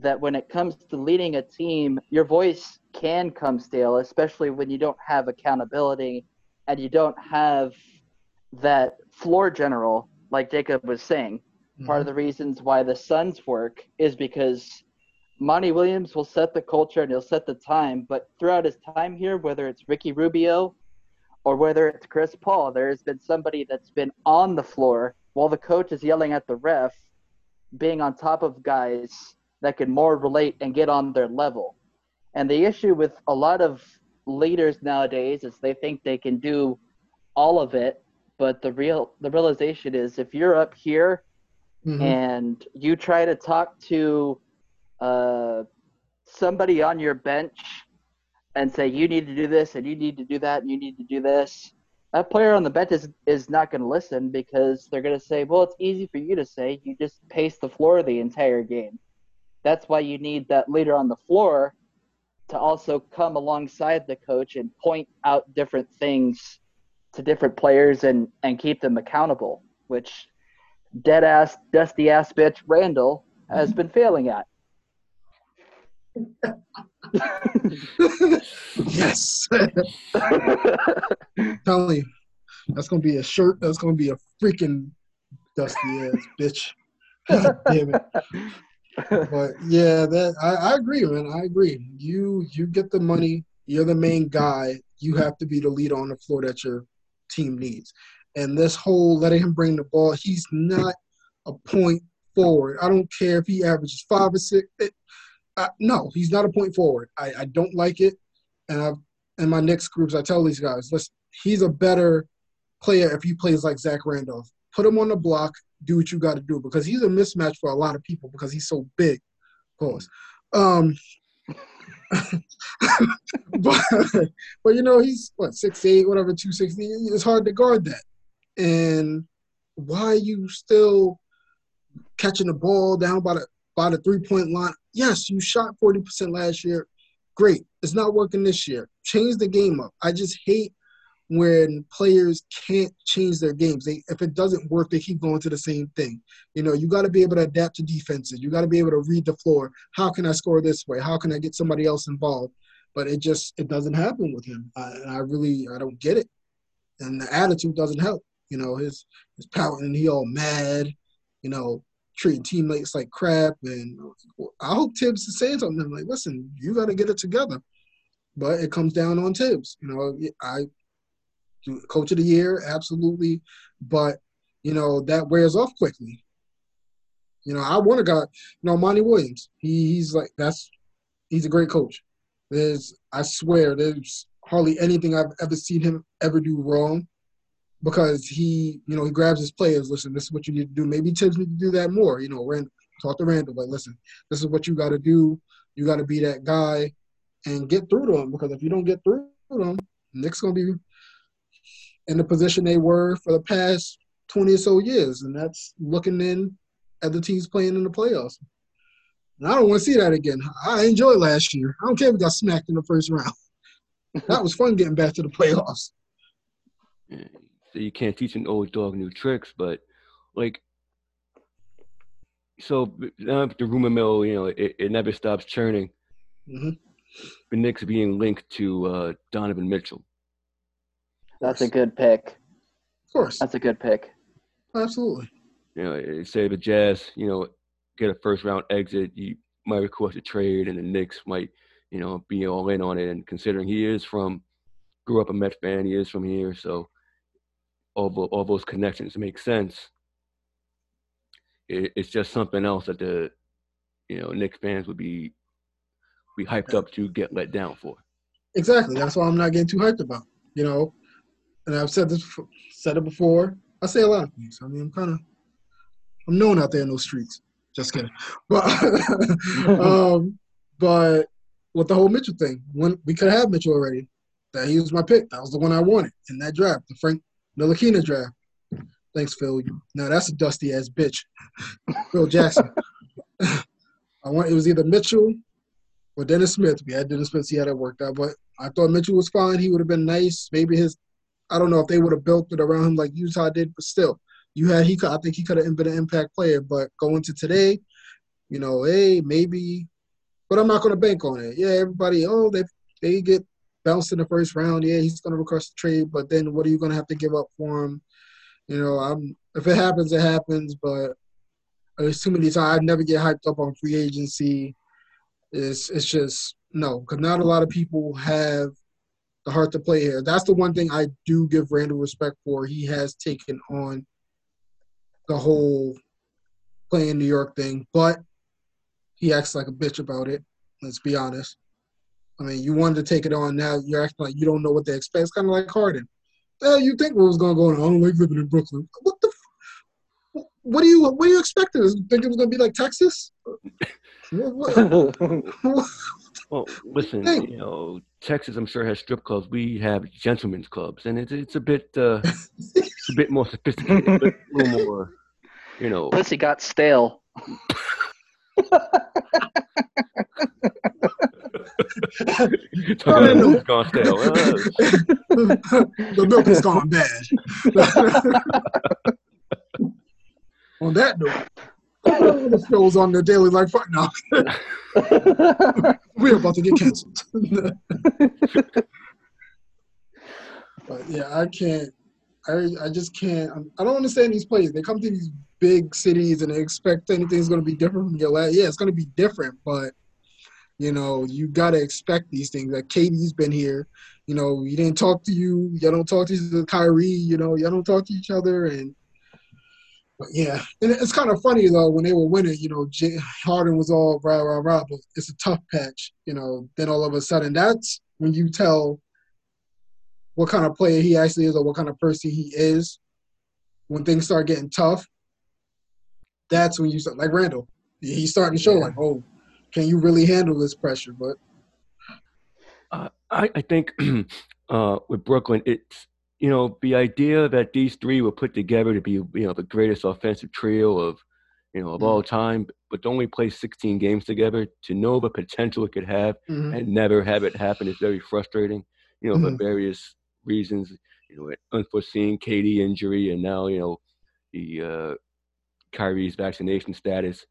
that when it comes to leading a team, your voice can come stale, especially when you don't have accountability and you don't have that floor general, like Jacob was saying. Part of mm-hmm. the reasons why the Suns work is because Monty Williams will set the culture and he'll set the time, but throughout his time here, whether it's Ricky Rubio or whether it's Chris Paul, there has been somebody that's been on the floor while the coach is yelling at the ref, being on top of guys that can more relate and get on their level. And the issue with a lot of leaders nowadays is they think they can do all of it, but the real the realization is if you're up here Mhm. and you try to talk to uh, somebody on your bench and say you need to do this and you need to do that and you need to do this that player on the bench is, is not going to listen because they're going to say well it's easy for you to say you just pace the floor the entire game that's why you need that leader on the floor to also come alongside the coach and point out different things to different players and and keep them accountable which dead ass, dusty ass bitch Randle has been failing at. yes. telling you, that's gonna be a shirt. That's gonna be a freaking dusty ass bitch. Damn it. But yeah, that I, I agree, man. I agree. You you get the money. You're the main guy. You have to be the leader on the floor that your team needs. And this whole letting him bring the ball, he's not a point forward. I don't care if he averages five or six. It, uh, no, he's not a point forward. I, I don't like it. And I, in my next groups, I tell these guys, listen, he's a better player if he plays like Zach Randolph. Put him on the block, do what you got to do because he's a mismatch for a lot of people because he's so big. Of course. Um, but, but you know he's what six eight whatever two sixty. It's hard to guard that. And why are you still catching the ball down by the by the three point line? Yes, you shot forty percent last year. Great. It's not working this year. Change the game up. I just hate when players can't change their games. They if it doesn't work, they keep going to the same thing. You know, you got to be able to adapt to defenses. You got to be able to read the floor. How can I score this way? How can I get somebody else involved? But it just it doesn't happen with him. I, I really I don't get it. And the attitude doesn't help. You know, his his pouting, he all mad. You know, treating teammates like crap. And I hope Thibs is saying something. I'm like, listen, you got to get it together. But it comes down on Thibs. You know, I coach of the year, absolutely. But you know that wears off quickly. You know, I want a guy. You know, Monty Williams. He, he's like that's he's a great coach. There's I swear there's hardly anything I've ever seen him ever do wrong because he you know he grabs his players. Listen, this is what you need to do. Maybe Thibs need to do that more. You know, Rand, talk to Randle like, listen, this is what you got to do. You got to be that guy and get through to him because if you don't get through to him, Nick's gonna be in the position they were for the past 20 or so years, and that's looking in at the teams playing in the playoffs. And I don't want to see that again. I enjoyed last year. I don't care if we got smacked in the first round. that was fun getting back to the playoffs. So you can't teach an old dog new tricks, but like, so now the rumor mill, you know, it, it never stops churning. hmm The Knicks being linked to uh, Donovan Mitchell. That's a good pick. Of course. That's a good pick. Absolutely. You know, say the Jazz, you know, get a first round exit, you might request a trade, and the Knicks might, you know, be all in on it. And considering he is from, grew up a Mets fan, he is from here, so all all those connections make sense. It, it's just something else that the, you know, Knicks fans would be, be hyped up to get let down for. Exactly. That's why I'm not getting too hyped about. You know, and I've said this, said it before. I say a lot of things. I mean, I'm kind of, I'm known out there in those streets. Just kidding. But, um, but with the whole Mitchell thing, when we could have Mitchell already, that he was my pick. That was the one I wanted in that draft, the Frank Ntilikina draft. Thanks, Phil. Now that's a dusty ass bitch, Phil Jackson. I want it was either Mitchell or Dennis Smith. We had Dennis Smith. See how that worked out, but I thought Mitchell was fine. He would have been nice. Maybe his, I don't know if they would have built it around him like Utah did, but still, you had he. Could, I think he could have been an impact player. But going to today, you know, hey, maybe, but I'm not going to bank on it. Yeah, everybody, oh, they they get bounced in the first round. Yeah, he's going to request a trade, but then what are you going to have to give up for him? You know, I'm if it happens, it happens. But there's too many times I never get hyped up on free agency. It's it's just no, because not a lot of people have the heart to play here. That's the one thing I do give Randle respect for. He has taken on the whole playing New York thing, but he acts like a bitch about it. Let's be honest. I mean, you wanted to take it on. Now you're acting like you don't know what they expect. It's kind of like Harden. Eh, you think what was going to go on? I don't like living in Brooklyn. What the? F- what do you what do you expecting? Think it was going to be like Texas? well, listen, you know, Texas, I'm sure has strip clubs. We have gentlemen's clubs, and it's it's a bit uh, it's a bit more sophisticated, a little more, you know. Pussy got stale. Talking milk's gone stale. the milk is gone bad. On that note, the shows on the daily life right now. We're about to get canceled. but yeah, I can't. I I just can't. I don't understand these players. They come to these big cities and they expect anything's going to be different from your last. Yeah, it's going to be different, but you know, you got to expect these things. Like KD's been here. You know, he didn't talk to you. y'all don't talk to Kyrie. You know, y'all don't talk to each other. And but yeah, and it's kind of funny though when they were winning. You know, J- Harden was all rah rah rah, but it's a tough patch. You know, then all of a sudden that's when you tell what kind of player he actually is or what kind of person he is. When things start getting tough, that's when you start like Randle. He's starting to show like, oh, can you really handle this pressure? But uh, I, I think uh, with Brooklyn, it's you know the idea that these three were put together to be you know the greatest offensive trio of you know of mm-hmm. all time, but to only play 16 games together to know the potential it could have mm-hmm. and never have it happen is very frustrating. You know, mm-hmm. for various reasons. You know, unforeseen KD injury, and now you know the uh, Kyrie's vaccination status.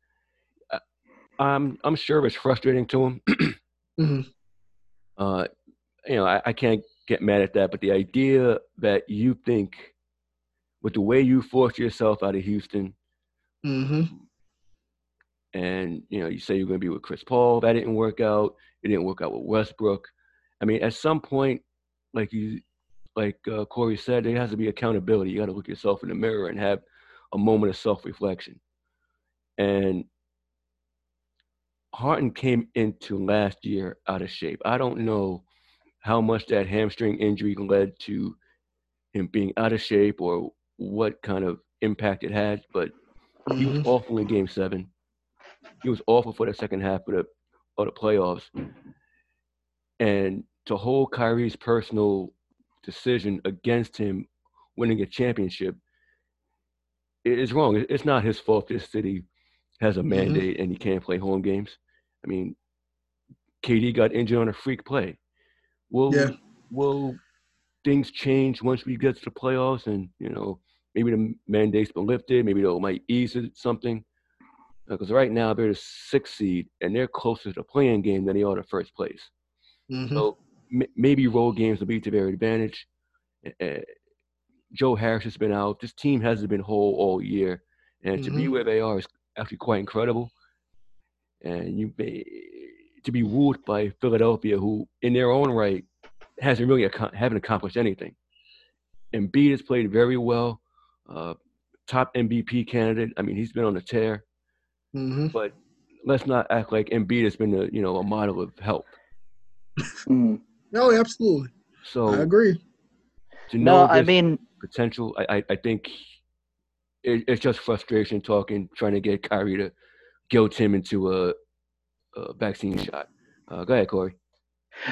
I'm I'm sure it's frustrating to him. mm-hmm. uh, you know, I, I can't get mad at that, but the idea that you think with the way you forced yourself out of Houston, mm-hmm. and you know, you say you're going to be with Chris Paul, that didn't work out. It didn't work out with Westbrook. I mean, at some point, like you, like uh, Corey said, there has to be accountability. You got to look yourself in the mirror and have a moment of self-reflection. And Harden came into last year out of shape. I don't know how much that hamstring injury led to him being out of shape or what kind of impact it had, but he was mm-hmm. awful in game seven. He was awful for the second half of the of the playoffs. And to hold Kyrie's personal decision against him winning a championship is wrong. It's not his fault this city has a mm-hmm. mandate mm-hmm. and he can't play home games. I mean, KD got injured on a freak play. Will yeah. will things change once we get to the playoffs and you know maybe the mandate's been lifted, maybe they might ease it something. Because right now they're the sixth seed and they're closer to the playing game than they are to first place. Mm-hmm. So m- maybe road games will be to their advantage. Uh, Joe Harris has been out. This team hasn't been whole all year, and to be Mhm. where they are is actually quite incredible. And you may, to be wooed by Philadelphia, who in their own right hasn't really ac- haven't accomplished anything. Embiid has played very well. Uh, top MVP candidate. I mean, he's been on a tear. hmm But let's not act like Embiid has been a you know a model of help. Mm. No, absolutely. So I agree. to know No, I mean, potential, I I, I think it, it's just frustration talking, trying to get Kyrie to guilt him into a, a vaccine shot. Uh, go ahead, Corey.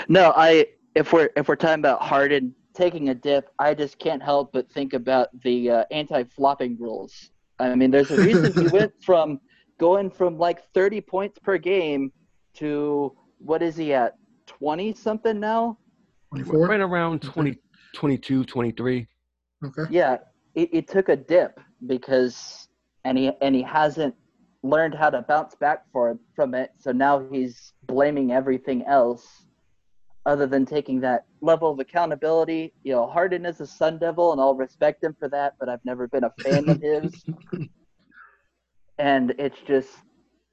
no, I if we're if we're talking about Harden taking a dip, I just can't help but think about the uh, anti-flopping rules. I mean, there's a reason he went from going from like 30 points per game to what is he at 20 something now? 24. Right around 20, 22, 23. Okay. Yeah, it, it took a dip because and he and he hasn't learned how to bounce back for from it. So now he's blaming everything else other than taking that level of accountability. You know, Harden is a Sun Devil, and I'll respect him for that. But I've never been a fan of his, and it's just.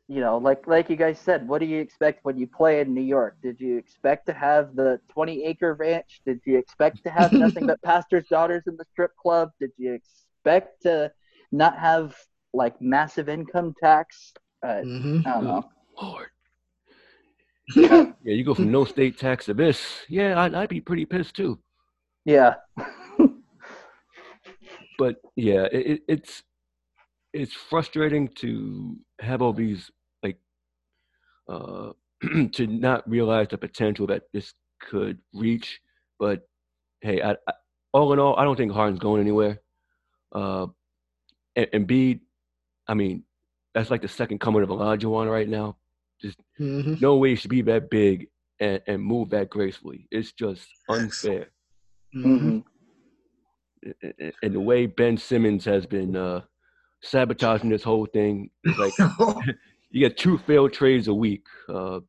You know, like like you guys said, what do you expect when you play in New York? Did you expect to have the 20 acre ranch? Did you expect to have nothing but pastors' daughters in the strip club? Did you expect to not have like massive income tax? Uh, hmm I don't know. Lord. Yeah, you go from no state tax to this. Yeah, I'd, I'd be pretty pissed too. Yeah. but yeah, it, it, it's it's frustrating to have all these like uh to not realize the potential that this could reach. But hey, I, I, all in all, I don't think Harden's going anywhere. Uh, and Embiid, I mean, that's like the second coming of Olajuwon right now. hmm No way he should be that big and, and move that gracefully. It's just unfair. hmm hmm A- a- And the way Ben Simmons has been uh, sabotaging this whole thing, like you get two failed trades a week. Uh,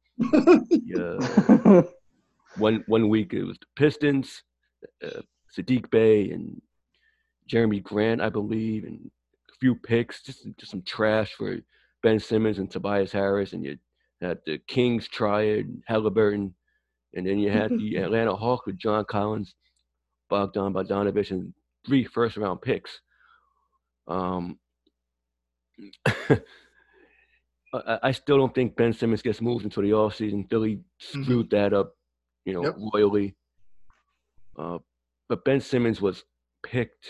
yeah, one one week it was the Pistons, uh, Saddiq Bey, and Jerami Grant, I believe, and a few picks, just just some trash for Ben Simmons and Tobias Harris, and you had the Kings triad, Halliburton, and then you had the Atlanta Hawks with John Collins, Bogdan Bogdanovich, and three first round picks. Um, I, I still don't think Ben Simmons gets moved until the offseason. Philly screwed that up, you know, Yep. royally. Uh, but Ben Simmons was picked,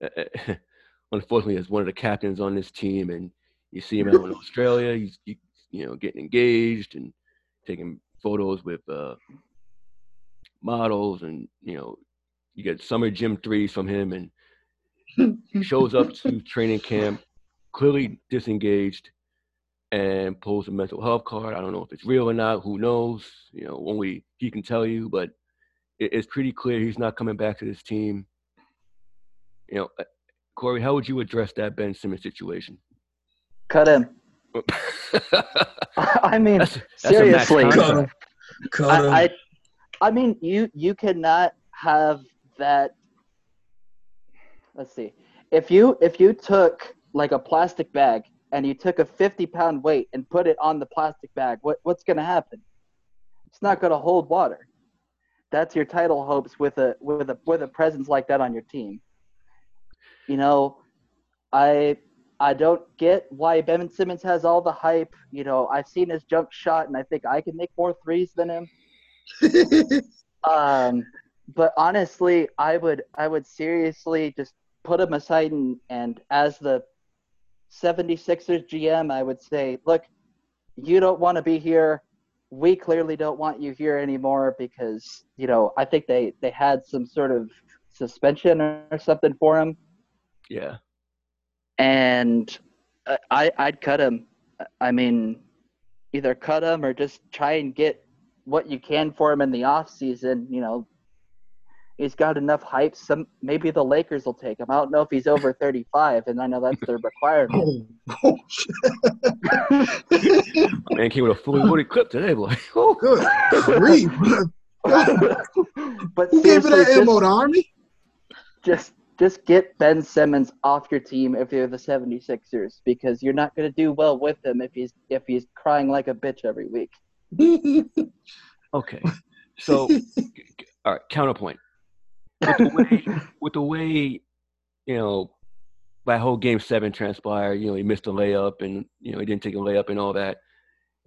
unfortunately, as one of the captains on this team, and you see him out in Australia. He's he, you know getting engaged and taking photos with uh, models, and you know you get summer gym threes from him, and he shows up to training camp clearly disengaged and pulls a mental health card. I don't know if it's real or not. Who knows? You know, only he can tell you. But it's pretty clear he's not coming back to this team. You know, Corey, how would you address that Ben Simmons situation? Cut him. I mean, That's- that's seriously. Cut him. Cut him. I, I, I mean, you you cannot have that. Let's see. If you if you took like a plastic bag and you took a fifty pound weight and put it on the plastic bag, what what's going to happen? It's not going to hold water. That's your title hopes with a with a with a presence like that on your team. You know, I I don't get why Ben Simmons has all the hype. You know, I've seen his jump shot, and I think I can make more threes than him. Um, but honestly, I would I would seriously just put him aside and, and as the 76ers GM, I would say, look, you don't want to be here. We clearly don't want you here anymore because, you know, I think they, they had some sort of suspension or something for him. Yeah. And I- I, I'd cut him. I mean, either cut him or just try and get what you can for him in the off season. You know, he's got enough hype. Some maybe the Lakers will take him. I don't know if he's over 35, and I know that's their requirement. oh, oh, shit. Man came with a fully loaded clip today, boy. Oh, Good grief. but Who gave it seriously, that ammo, just, the army? just just get Ben Simmons off your team if you're the 76ers because you're not going to do well with him if he's if he's crying like a bitch every week. Okay. So, all right, counterpoint. With the way, with the way, you know, that whole game seven transpired, you know, he missed a layup and, you know, he didn't take a layup and all that.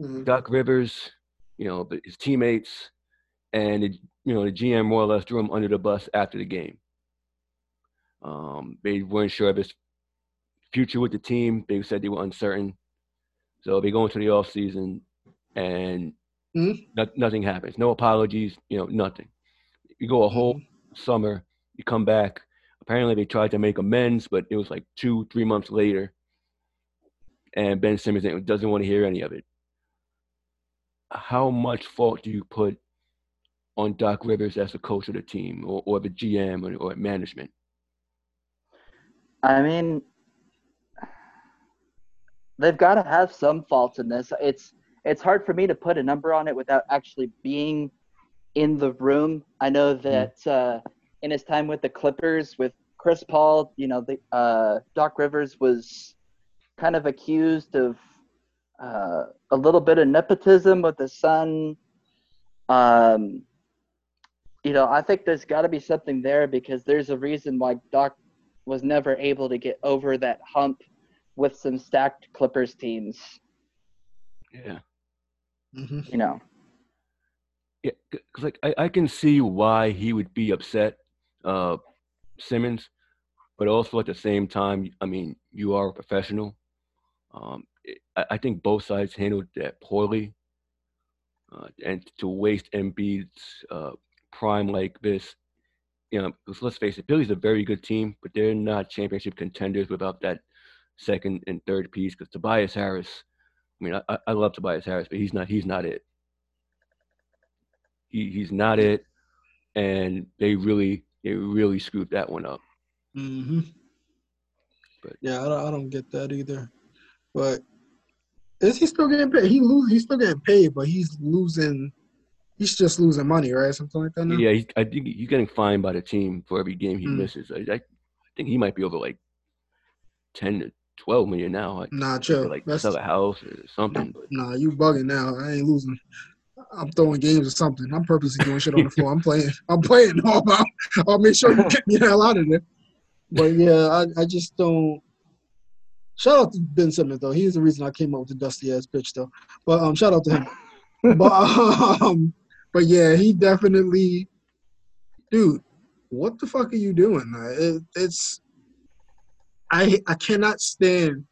Mhm. Doc Rivers, you know, his teammates and, the, you know, the GM more or less threw him under the bus after the game. Um, they weren't sure of his future with the team. They said they were uncertain. So they go into the offseason and Mhm. no- nothing happens. No apologies, you know, nothing. You go a whole summer, you come back. Apparently, they tried to make amends, but it was like two, three months later. And Ben Simmons doesn't want to hear any of it. How much fault do you put on Doc Rivers as the coach of the team or, or the GM or, or management? I mean, they've got to have some faults in this. It's it's hard for me to put a number on it without actually being in the room. I know that uh, in his time with the Clippers, with Chris Paul, you know, the uh, Doc Rivers was kind of accused of uh, a little bit of nepotism with his son. Um, you know, I think there's got to be something there because there's a reason why Doc was never able to get over that hump with some stacked Clippers teams. Yeah. Mhm. You know, Yeah, because like I, I can see why he would be upset, uh, Simmons, but also at the same time, I mean, you are a professional. Um, it, I, I think both sides handled that poorly, uh, and to waste Embiid's uh, prime like this, you know, let's face it, Philly's a very good team, but they're not championship contenders without that second and third piece. Because Tobias Harris, I mean, I, I- love Tobias Harris, but he's not he's not it he, he's not it and they really they really screwed that one up hmm But- yeah, I don't, I don't get that either. But is he still getting paid? He lose. He's still getting paid, but he's losing. He's just losing money, right? Something like that. Now? yeah he's, i think he's getting fined by the team for every game he Mm. misses I, I, I think he might be over like 10 to 12 million now like, Nah, chill. like That's sell a house or something but nah. You bugging now? I ain't losing. I'm throwing games or something. I'm purposely doing shit on the floor. I'm playing. I'm playing. I'll, I'll make sure you get me the hell out of there. But yeah, I, I just don't. Shout out to Ben Simmons though. He's the reason I came up with the dusty ass pitch though. But um, shout out to him. but um, but yeah, he definitely, dude. What the fuck are you doing? It, it's I I cannot stand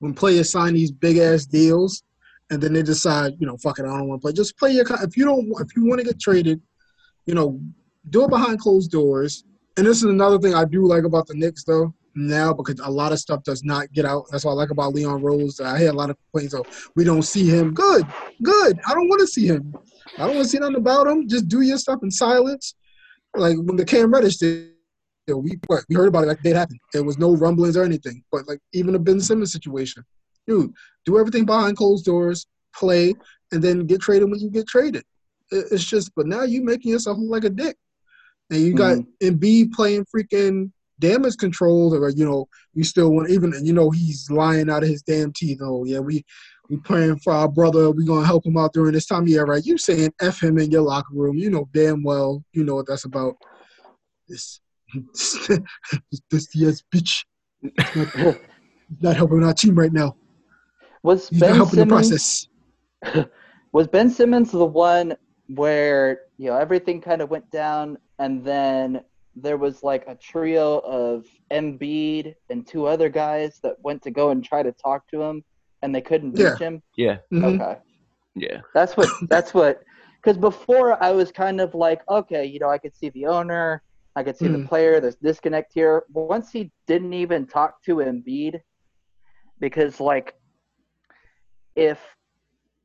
when players sign these big ass deals and then they decide, you know, fuck it, I don't want to play. Just play your. If you don't, if you want to get traded, you know, do it behind closed doors. And this is another thing I do like about the Knicks though now because a lot of stuff does not get out. That's what I like about Leon Rose. I hear a lot of complaints of we don't see him. Good, good. I don't want to see him. I don't want to see nothing about him. Just do your stuff in silence. Like when the Cam Reddish did, you know, we what, we heard about it like it did happen. There was no rumblings or anything. But like even the Ben Simmons situation, dude, do everything behind closed doors, play, and then get traded when you get traded. It's just, but now you making yourself look like a dick. And you got mm. Embiid playing freaking damage control, or you know, you still want even you know he's lying out of his damn teeth. Oh yeah, we we praying for our brother. We gonna help him out during this time. Yeah, right. You saying f him in your locker room? You know damn well you know what that's about. This this yes bitch oh, not helping our team right now. was He's not Ben Simmons was Ben Simmons the one where you know everything kind of went down, and then there was like a trio of Embiid and two other guys that went to go and try to talk to him, and they couldn't reach Yeah. him. yeah Mhm. Okay, yeah that's what that's what. Because before I was kind of like, okay, you know, I could see the owner, I could see the Mhm. player. There's disconnect here. But Once he didn't even talk to Embiid, because like, if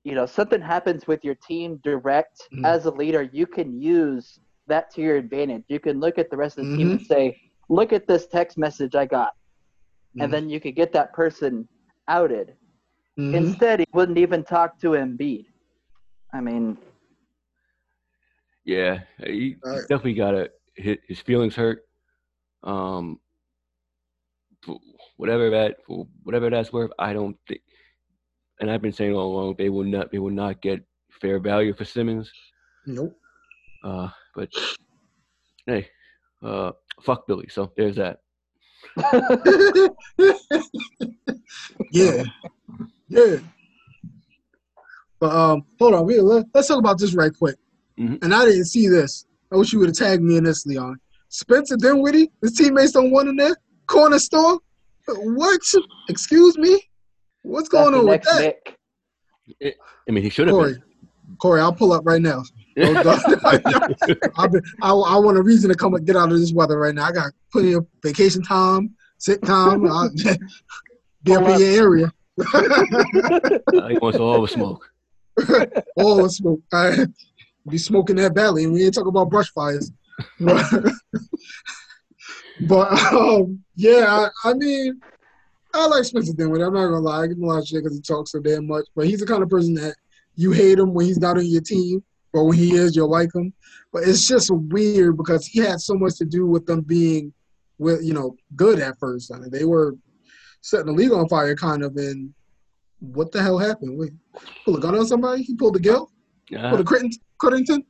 you know something happens with your team direct Mhm. as a leader, you can use that to your advantage. You can look at the rest of the team and say, "Look at this text message I got," and then you could get that person outed. Mhm. Instead, he wouldn't even talk to Embiid. I mean, yeah he, he Alright. definitely got a his, his feelings hurt Um, whatever that whatever that's worth, I don't think. And I've been saying all along, they will not they will not get fair value for Simmons. Nope. Uh, but hey, uh, fuck Billy. So there's that. yeah, yeah. But um, hold on, we let, us talk about this right quick. Mhm. And I didn't see this. I wish you would have tagged me in this, Leon. Spencer Dinwiddie, his teammates don't want him there. Corner store. What? Excuse me. What's going That's on with that, Nick. I mean, he should have Corey? been. Corey, I'll pull up right now. Don't- don't- I've been, I, I want a reason to come and get out of this weather right now. I got plenty of vacation time, sick time. I'll be up in your area. He wants all the smoke. all the smoke. I be smoking that valley, and we ain't talking about brush fires. but um, yeah, I, I mean, I like Spencer Dinwiddie. I'm not gonna lie, I give him a lot of shit because he talks so damn much. But he's the kind of person that you hate him when he's not on your team, but when he is, you'll like him. But it's just weird because he had so much to do with them being, with you know, good at first. I mean, they were setting the league on fire, kind of. And what the hell happened? Wait, pull a gun on somebody? He pulled the gill? Uh, Pulled a Critton, Crittington?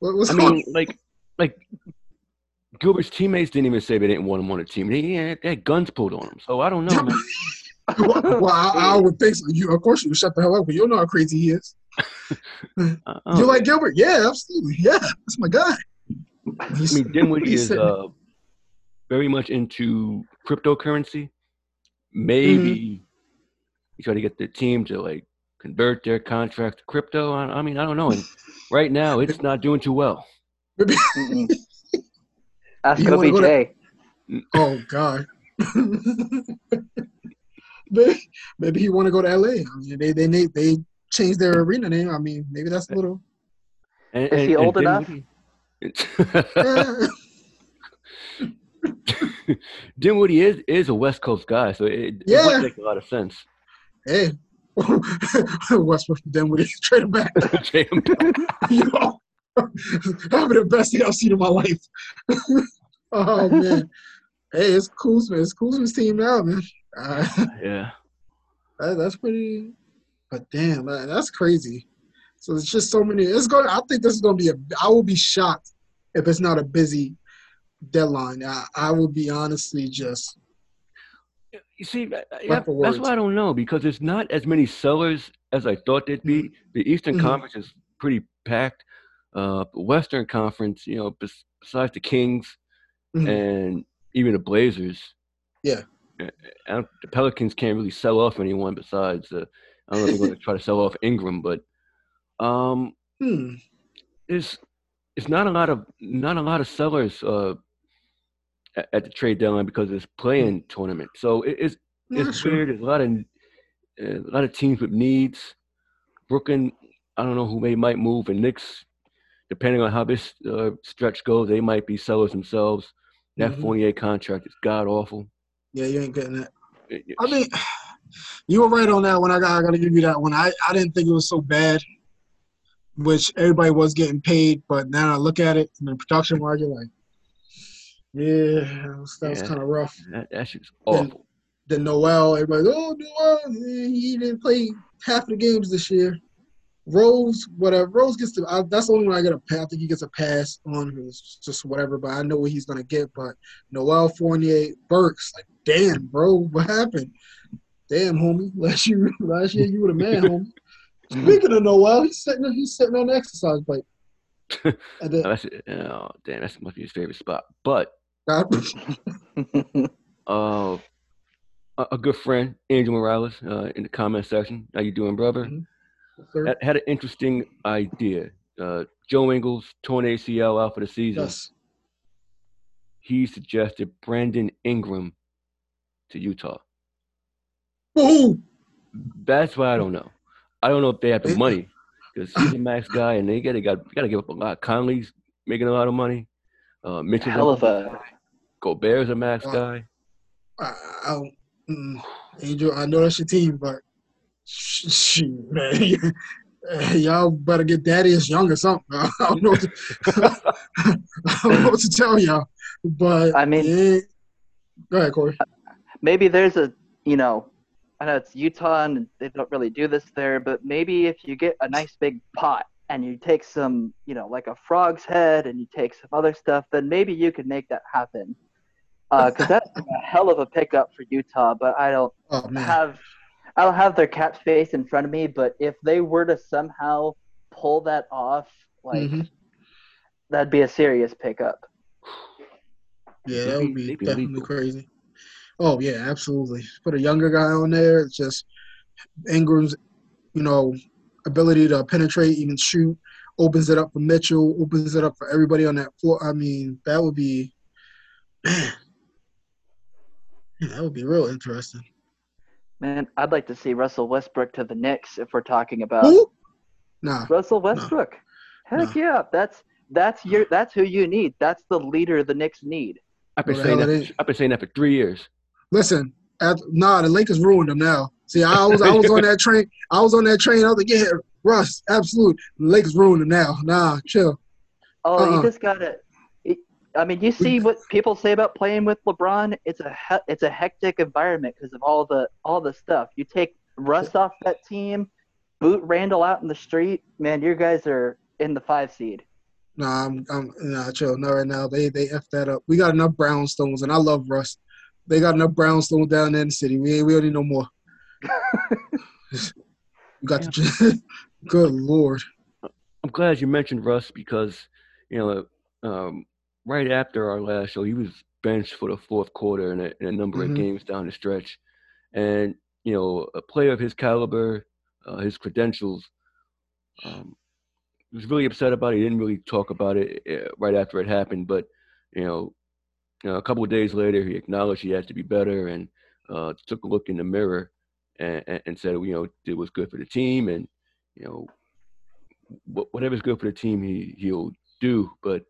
What, what's I going mean, like, like Gilbert's teammates didn't even say they didn't want him on the team. They, yeah, they had guns pulled on him. So I don't know, man. well, well, I, I would think so. You, of course, you would shut the hell up, but you know how crazy he is. Uh, You like Gilbert? Yeah, absolutely. Yeah, that's my guy. He's, I mean, Dinwiddie is uh, very much into cryptocurrency. Maybe Mm-hmm. try to get the team to like convert their contract to crypto. I, I mean, I don't know. And right now, it's not doing too well. Ask You wanna OBJ. oh God. maybe, maybe he want to go to LA. I mean, they they they, they changed their arena name. I mean, maybe that's a little. And, Is he old enough? Dinwiddie- Dinwiddie is is a West Coast guy, so it, it Yeah. would make a lot of sense. Hey, Westbrook Dinwiddie trade him back. Trade him back. you know, having the best thing I've seen in my life. oh man, hey, it's Kuzma. It's Kuzma's team now, man. Uh, yeah. that, that's pretty. But damn, man, that's crazy. So it's just so many. It's going. I think this is going to be a. I will be shocked if it's not a busy deadline. I, I will be honestly just. You see, that- that's why I don't know because there's not as many sellers as I thought there'd be. The Eastern Mhm. Conference is pretty packed. Uh, Western Conference, you know, besides the Kings Mhm. and even the Blazers, Yeah. uh, the Pelicans can't really sell off anyone besides. Uh, I don't know if they're going to try to sell off Ingram, but um, Hmm. there's it's not a lot of not a lot of sellers uh, at, at the trade deadline because it's playing tournament. So it, it's No, it's weird. There's a lot of uh, a lot of teams with needs. Brooklyn, I don't know who they might move, and Knicks, depending on how this uh, stretch goes, they might be sellers themselves. That Mhm. Fournier contract is god awful. Yeah, you ain't getting that. It- it- I mean, you were right on that one. I got, I got to give you that one. I, I didn't think it was so bad, which everybody was getting paid, but now I look at it in the production market, like, yeah, that was, that was kind of rough. that, that shit's Yeah. awful. Then Noel, everybody, oh Noel, eh, he didn't play half the games this year. Rose, whatever. Rose gets to. I, that's the only one I get a pass. I think he gets a pass on. Just whatever, but I know what he's gonna get. But Noel Fournier, Burks, like, damn, bro, what happened? Damn, homie. Last year, last year you were the man, homie. Speaking of Noel, he's sitting. He's sitting on the exercise bike. And then, Oh, that's, oh, damn, that must be his favorite spot. But God, uh, a, good friend, Angel Morales, uh, in the comment section. How you doing, brother? Mhm. sir, Had, an interesting idea. Uh, Joe Ingles torn ACL out for the season. yes. He suggested Brandon Ingram to Utah. Woohoo! That's why I don't know. I don't know if they have the money because he's a max guy, and they got got got to give up a lot. Conley's making a lot of money. Uh, Mitchell's Hell of a Gobert's a max Wow. guy. I, I don't, mm, Angel, I know that's your team, but sh- shoot, man, y'all better get Daddy as young or something. I don't know. What to, I don't know what to tell y'all. but I mean- yeah. go ahead, Corey. maybe there's a you know i know it's utah and they don't really do this there but maybe if you get a nice big pot and you take some you know like a frog's head and you take some other stuff then maybe you could make that happen because that's a hell of a pickup for utah but i don't Oh have i don't have their cap space in front of me but if they were to somehow pull that off like Mhm. that'd be a serious pickup yeah, that would be be definitely lethal. crazy. Oh yeah, absolutely. Put a younger guy on there. It's just Ingram's, you know, ability to penetrate, even shoot, opens it up for Mitchell, opens it up for everybody on that floor. I mean, that would be, man, Yeah, that would be real interesting. man i'd like to see russell westbrook to the knicks if we're talking about Who? Nah, Russell Westbrook. Heck No. yeah, that's that's your that's who you need. That's the leader the Knicks need. I've been Well, saying hell that. For. I've been saying that for three years. listen. At, nah, the Lakers ruined them now. See, I was I was on that train. I was on that train. I was like, yeah, Russ, absolute. Lakers ruined them now. Nah, chill. Oh, Uh-uh. you just gotta. it- I mean, you see what people say about playing with LeBron. It's a he- it's a hectic environment because of all the all the stuff. You take Russ off that team, boot Randle out in the street. Man, you guys are in the five seed. Nah, I'm, I'm nah, chill. Not right now. They they f that up. We got enough brownstones, and I love Russ. They got enough brownstones down there in the city. We we don't need no more. We got the good lord. I'm glad you mentioned Russ because you know um, right after our last show, he was benched for the fourth quarter in a, in a number Mhm. of games down the stretch, and you know a player of his caliber, uh, his credentials, um, was really upset about it. He didn't really talk about it uh, right after it happened, but you know, you know, a couple of days later, he acknowledged he had to be better and uh, took a look in the mirror and, and, said, you know, it was good for the team and you know wh- whatever's good for the team, he he'll do. But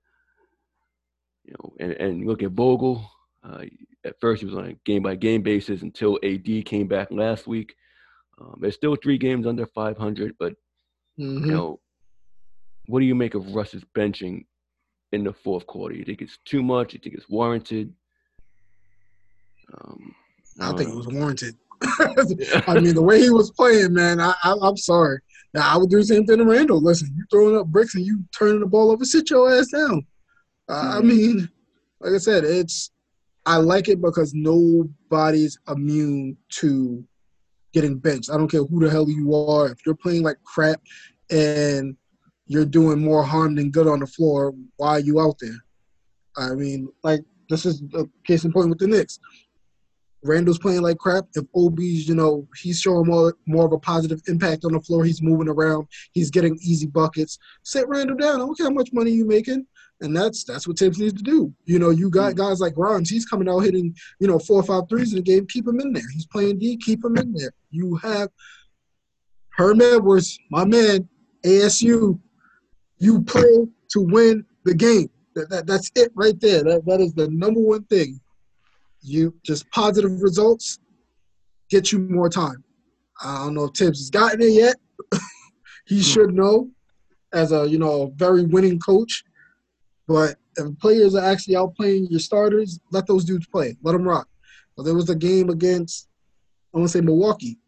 you know, and and look at Vogel. Uh, at first, he was on a game by game basis until AD came back last week. Um, there's still three games under 500, but Mhm. you know, what do you make of Russ's benching in the fourth quarter? You think it's too much? You think it's warranted? Um, I don't think it was warranted. I mean, the way he was playing, man, I, I'm sorry. Now, I would do the same thing to Randle. Listen, you throwing up bricks and you turning the ball over, sit your ass down. Uh, I Mhm. mean, like I said, it's I like it because nobody's immune to getting benched. I don't care who the hell you are. If you're playing like crap and you're doing more harm than good on the floor, why are you out there? I mean, like this is a case in point with the Knicks. Randle's playing like crap. If Obi's, you know, he's showing more more of a positive impact on the floor. He's moving around. He's getting easy buckets. Sit Randall down. I don't care how much money you making. And that's that's what Thibs needs to do. You know, you got guys like Grimes. He's coming out hitting, you know, four or five threes in the game. Keep him in there. He's playing D. Keep him in there. You have Herm Edwards, my man, ASU. You play to win the game. That, that, that's it right there. That, that is the number one thing. You just positive results get you more time. I don't know if Thibs has gotten it yet. he should know as a you know a very winning coach. But if players are actually out playing your starters, let those dudes play. Let them rock. So there was a game against I want to say Milwaukee.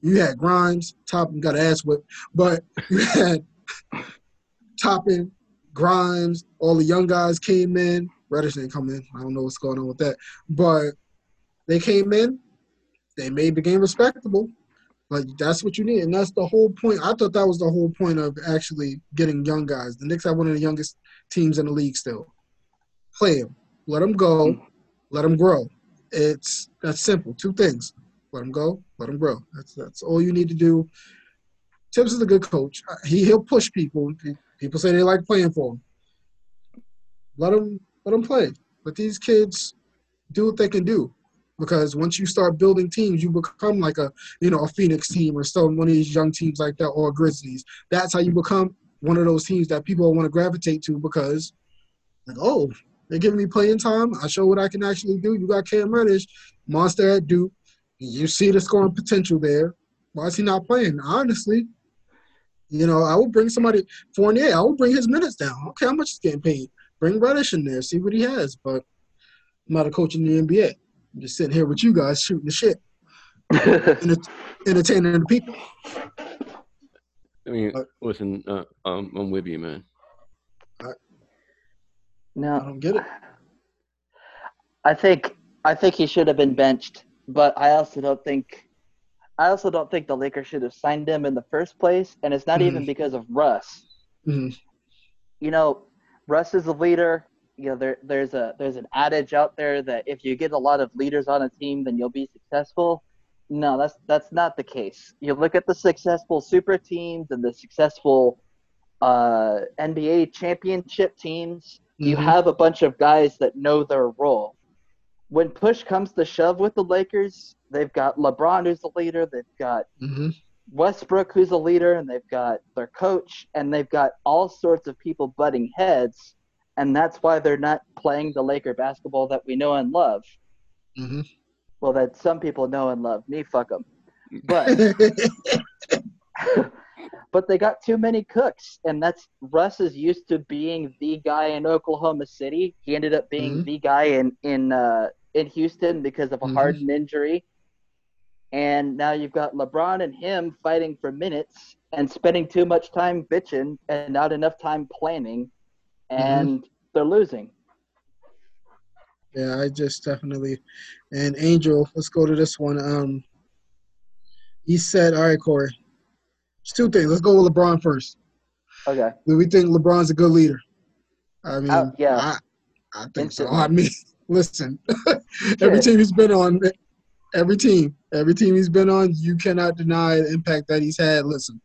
You had Grimes, Toppin got ass whipped, but you had Toppin, Grimes, all the young guys came in. Reddish didn't come in. I don't know what's going on with that. But they came in, they made the game respectable. But that's what you need. And that's the whole point. I thought that was the whole point of actually getting young guys. The Knicks have one of the youngest teams in the league still. Play them. Let them go. Let them grow. It's that's simple. Two things. Let them go. Let them grow. That's that's all you need to do. Thibs is a good coach. He he'll push people. People say they like playing for him. Let them let them play. Let these kids do what they can do. Because once you start building teams, you become like a you know a Phoenix team or some one of these young teams like that or Grizzlies. That's how you become one of those teams that people want to gravitate to because like oh they're giving me playing time. I show what I can actually do. You got Cam Reddish, monster at Duke. You see the scoring potential there. Why is he not playing? Honestly, you know, I would bring somebody Fournier. I would bring his minutes down. Okay, how much is getting paid? Bring Reddish in there, see what he has. But I'm not a coach in the NBA. I'm just sitting here with you guys shooting the shit, entertaining the people. I mean, listen, uh, um, I'm with you, man. I no, I don't get it. I think I think he should have been benched, but I also don't think I also don't think the Lakers should have signed him in the first place, and it's not Mhm. even because of Russ. Mhm. You know, Russ is a leader. You know, there there's a there's an adage out there that if you get a lot of leaders on a team, then you'll be successful. No, that's that's not the case. You look at the successful super teams and the successful uh, NBA championship teams. You Mhm. have a bunch of guys that know their role. When push comes to shove with the Lakers, they've got LeBron who's the leader. They've got Mhm. Westbrook who's a leader, and they've got their coach, and they've got all sorts of people butting heads, and that's why they're not playing the Laker basketball that we know and love. Mhm. Well, that some people know and love. Me, fuck them. But but they got too many cooks, and that's Russ is used to being the guy in Oklahoma City. He ended up being Mhm. the guy in in uh, in Houston because of a Mhm. Harden injury. And now you've got LeBron and him fighting for minutes and spending too much time bitching and not enough time planning, and they're losing. Yeah, I just definitely. And Angel, let's go to this one. Um, he said, "All right, Corey. It's two things. Let's go with LeBron first. Okay. Do we think LeBron's a good leader? I mean, Uh, yeah. I, I think so. Instantly. I mean, listen, every team he's been on, every team, every team he's been on, you cannot deny the impact that he's had. Listen,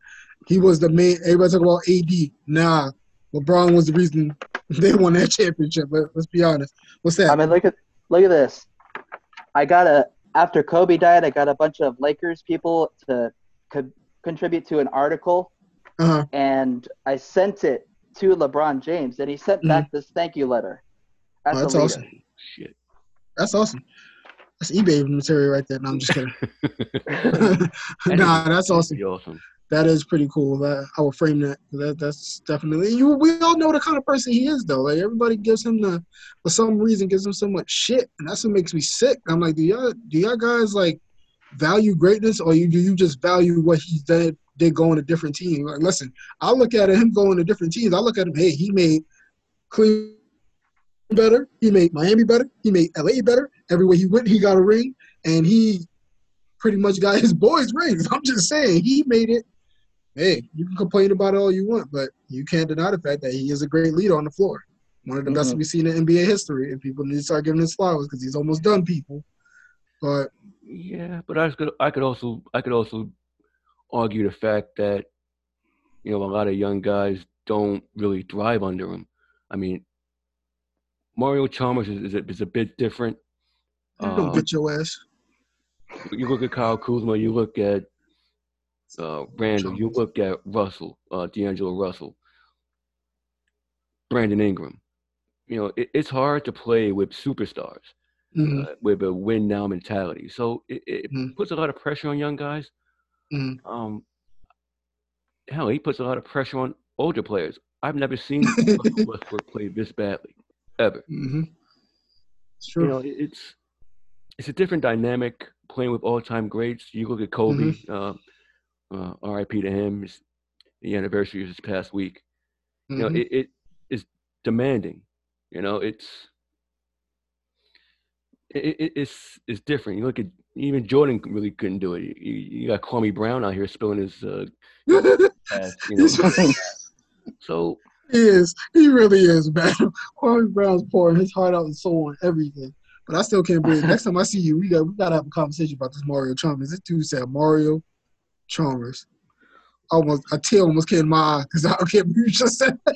he was the main. Everybody talk about AD. Nah, LeBron was the reason they won that championship. Let, let's be honest. What's that? I mean, look at look at this. I got a after Kobe died, I got a bunch of Lakers people to co- contribute to an article, uh-huh. and I sent it to LeBron James, and he sent back this thank you letter. Oh, that's awesome. Shit. That's awesome. That's eBay material right there. No, I'm just kidding. nah, that's awesome. Awesome. That is pretty cool. That I will frame that. That that's definitely you. We all know the kind of person he is, though. Like everybody gives him the, for some reason, gives him so much shit, and that's what makes me sick. I'm like, do y'all do y'all guys like value greatness, or you do you just value what he did did going to different teams? Like, listen, I look at him going to different teams. I look at him. Hey, he made Cleveland better. He made Miami better. He made LA better. Everywhere he went, he got a ring, and he pretty much got his boys rings. I'm just saying, he made it. Hey, you can complain about it all you want, but you can't deny the fact that he is a great leader on the floor. One of the best Mhm. we've seen in NBA history, and people need to start giving his flowers because he's almost done people. But Yeah, but I could I could also I could also argue the fact that you know a lot of young guys don't really thrive under him. I mean, Mario Chalmers is is a, is a bit different. don't Um, bitch your ass. you look at Kyle Kuzma, you look at uh, Randle, you look at Russell, uh, D'Angelo Russell, Brandon Ingram. You know, it, it's hard to play with superstars Mhm. uh, with a win now mentality. So it, it Mhm. puts a lot of pressure on young guys. Mhm. Um, hell, he puts a lot of pressure on older players. I've never seen Westbrook play this badly, ever. hmm It's You know, it's it's a different dynamic playing with all-time greats. You look at Kobe, uh, uh, R.I.P. to him. It's the anniversary is this past week. You know, Mhm. it, it is demanding. You know, it's it, it, it's it's different. You look at even Jordan really couldn't do it. You, you got Kwame Brown out here spilling his, uh, past, you know. So He is. He really is, man. Kwame Brown's pouring his heart out and soul on everything. But I still can't believe. Next time I see you, we got we gotta have a conversation about this Mario Chalmers. This dude said Mario Chalmers. Almost a tear almost came in my eye because I can't believe you just said that.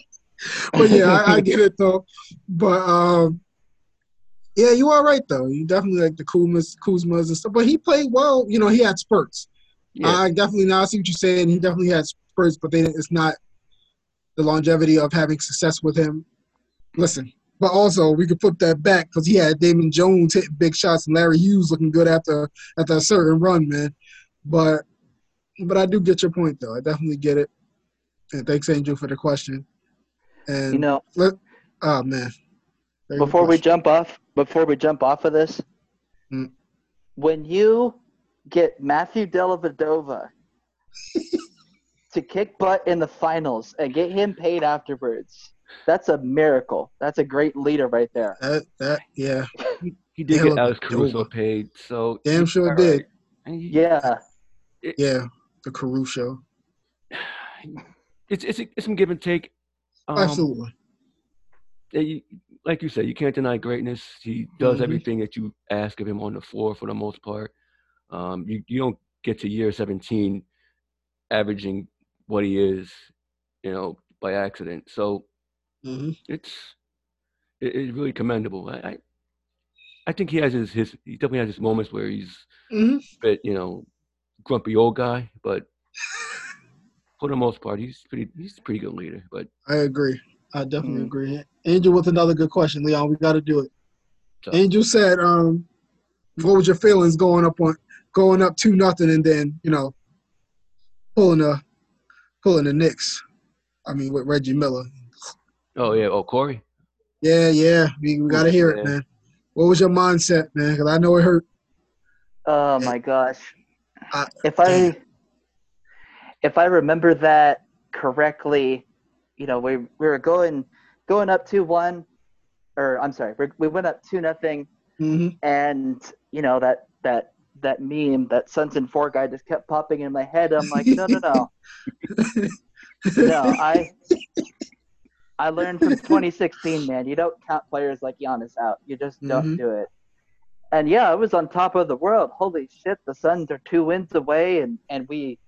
But yeah, I, I get it though. But um, yeah, you are right though. You definitely like the Kuzmas, Kuzmas and stuff. But he played well. You know, he had spurts. yeah, I definitely now see what you're saying. He definitely had spurts, but then it's not the longevity of having success with him. Listen, but also we could put that back because he had Damon Jones hitting big shots and Larry Hughes looking good after after a certain run, man. But but I do get your point though. I definitely get it. And thanks, Angel, for the question. And You know, let, oh man. Very before we jump off, before we jump off of this, Hmm. when you get Matthew Dellavedova to kick butt in the finals and get him paid afterwards, that's a miracle. That's a great leader right there. That that yeah, He did Hell get of a Alex Caruso dope. paid, so damn sure all did. right. And he- Yeah, Yeah, the Caruso. It's it's it's some give and take. Um, Absolutely. yeah, you- like you said, you can't deny greatness. He does Mhm. everything that you ask of him on the floor for the most part. Um, you you don't get to year 17 averaging what he is, you know, by accident. So hmm it's it, it's really commendable. I, I I think he has his his he definitely has his moments where he's hmm a bit you know grumpy old guy, but for the most part, he's pretty he's a pretty good leader. But I agree. I definitely Mm. agree. Angel with another good question, Leon. We got to do it. So- Angel said, um, "What was your feelings going up on going up two nothing and then you know pulling the pulling the Knicks? I mean with Reggie Miller. oh yeah, oh Corey. Yeah, yeah. We, we got to hear it, man. What was your mindset, man? Because I know it hurt. Oh my gosh. I- if I if I remember that correctly, you know, we we were going going up two one, or I'm sorry, we we went up two nothing, hmm and you know that that that meme that Suns and Four guy just kept popping in my head. I'm like, no, no, no, no. I I learned from 2016, man. You don't count players like Giannis out. You just don't Mhm. do it. And yeah, I was on top of the world. Holy shit, the Suns are two wins away, and and we,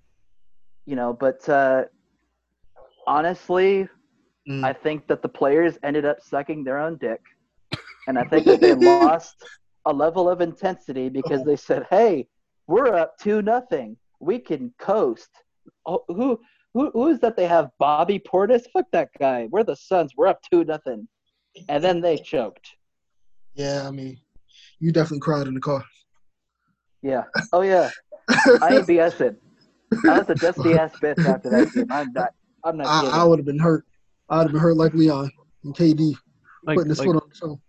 you know, but uh, honestly, Mm. I think that the players ended up sucking their own dick, and I think that they lost a level of intensity because they said, "Hey, we're up two nothing. We can coast." Oh, who who who is that? They have Bobby Portis. Fuck that guy. We're the Suns. We're up two nothing, and then they choked. Yeah, I mean, you definitely cried in the car. Yeah. Oh yeah. I ain't BSing. I was a dusty ass bitch after that game. I'm not. I'm not I, kidding. I would have been hurt. I'd have been hurt like Leon and KD Like, putting his like foot on the show,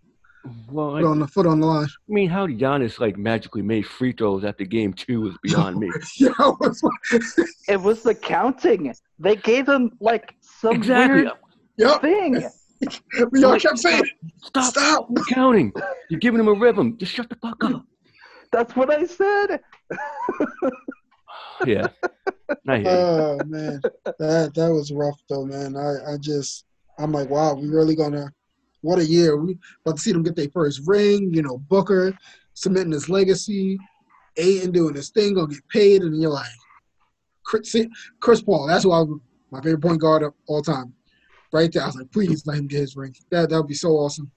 well, foot I, on the foot on the line. I mean, how did Giannis like magically made free throws after game two was beyond me. yeah, I was like, It was the counting. They gave him like some exactly. weird yep. thing. Leon Like, kept saying, Stop "Stop." counting. You're giving him a rhythm. Just shut the fuck up. That's what I said. Yeah. I hear. Oh man, that that was rough though, man. I I just I'm like, wow, we really gonna what a year. We about to see them get their first ring. You know, Booker cementing his legacy, Ayton doing his thing, gonna get paid, and you're like, Chris, Chris Paul. That's why my favorite point guard of all time. Right there, I was like, please let him get his ring. That that would be so awesome.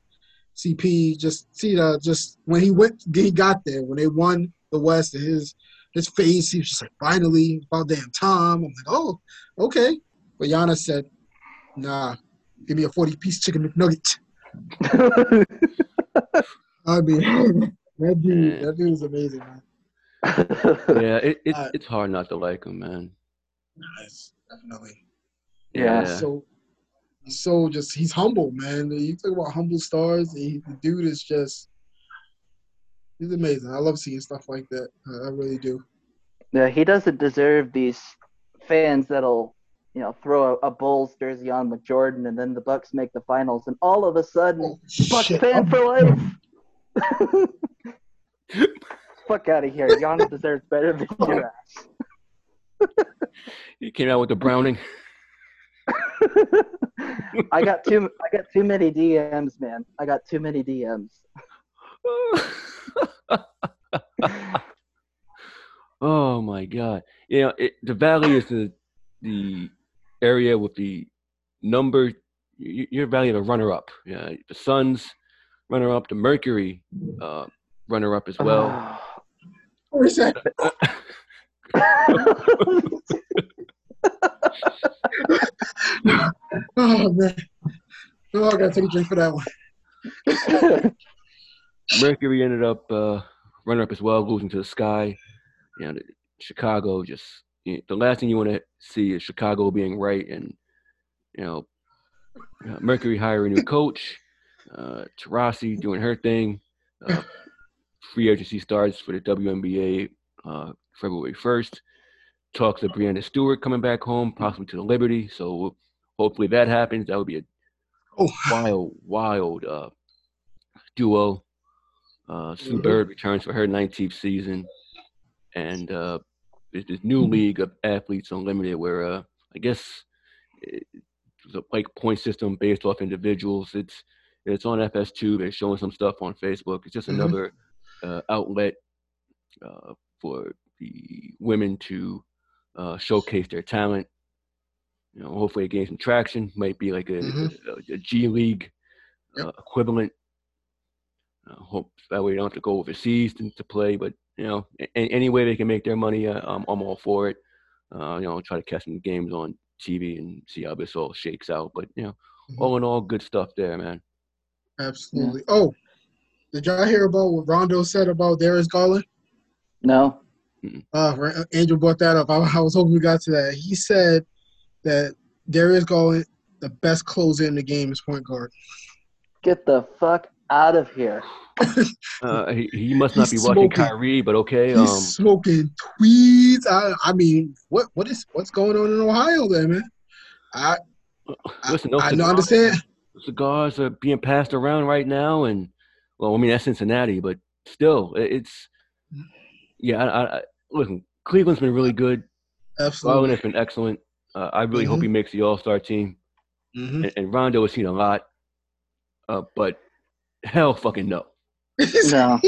CP just see the just when he went, he got there when they won the West. and His his face, he was just like, finally, about damn time. I'm like, oh, okay. But Giannis said, nah, give me a 40 piece chicken McNugget. I mean, that dude, that dude was amazing, man. Yeah, it, it, Uh, it's hard not to like him, man. Nice, definitely. Yeah. He's so, he's so just, he's humble, man. You talk about humble stars. He, the dude is just, he's amazing. I love seeing stuff like that. I, I really do. yeah, he doesn't deserve these fans that'll, you know, throw a, a Bulls jersey on with Jordan, and then the Bucks make the finals, and all of a sudden, Oh, Bucks shit. fan for life. Fuck out of here. Giannis deserves better than your ass. He came out with the Browning. I got too I got too many DMs, man. I got too many DMs. oh my god! You know, it, the Valley is the the area with the number. you're valued a runner-up. Yeah, the Suns runner-up, the Mercury uh, runner-up as well. What is that? Oh, man. Oh, I got to take a drink for that one. Mercury ended up uh, runner-up as well, losing to the Sky. You know, the, Chicago just the last thing you want to see is Chicago being right, and you know, uh, Mercury hiring a new coach, uh, Taurasi doing her thing. Uh, free agency starts for the WNBA uh, February 1st. Talks of Breanna Stewart coming back home, possibly to the Liberty. So hopefully that happens. That would be a Oh, wild, wild uh, duo. Uh, Sue Mhm. Bird returns for her 19th season, and there's this new league of athletes unlimited where uh, I guess it's a like point system based off individuals. It's it's on FS2. They're showing some stuff on Facebook. It's just Mhm. another uh, outlet uh, for the women to uh, showcase their talent. You know, hopefully it gains some traction. Might be like a, Mhm. a, a G League Yep. uh, equivalent. Uh, hope that way you don't have to go overseas to, to play. But you know, a- any way they can make their money, uh, I'm, I'm all for it. Uh, you know, try to catch some games on TV and see how this all shakes out. But you know, Mhm. all in all, good stuff there, man. absolutely. Oh, did y'all hear about what Rondo said about Darius Garland? No. Uh, Ra- Andrew brought that up. I, I was hoping we got to that. He said that Darius Garland, the best closer in the game, is point guard. Get the fuck out of here. Uh, he, he must not be He's watching smoking. Kyrie, but okay. He's Um, smoking tweeds. I, I mean, what what is what's going on in Ohio there, man? I listen, those I don't cigars- understand. Cigars are being passed around right now, and well, I mean that's Cincinnati, but still, it- it's yeah. I, I, I- listen, Cleveland's been really good. Garland Absolutely. has been excellent. Uh, I really hope Mhm. he makes the All Star team. Mhm. And, and Rondo has seen a lot, uh, but hell, fucking no. No.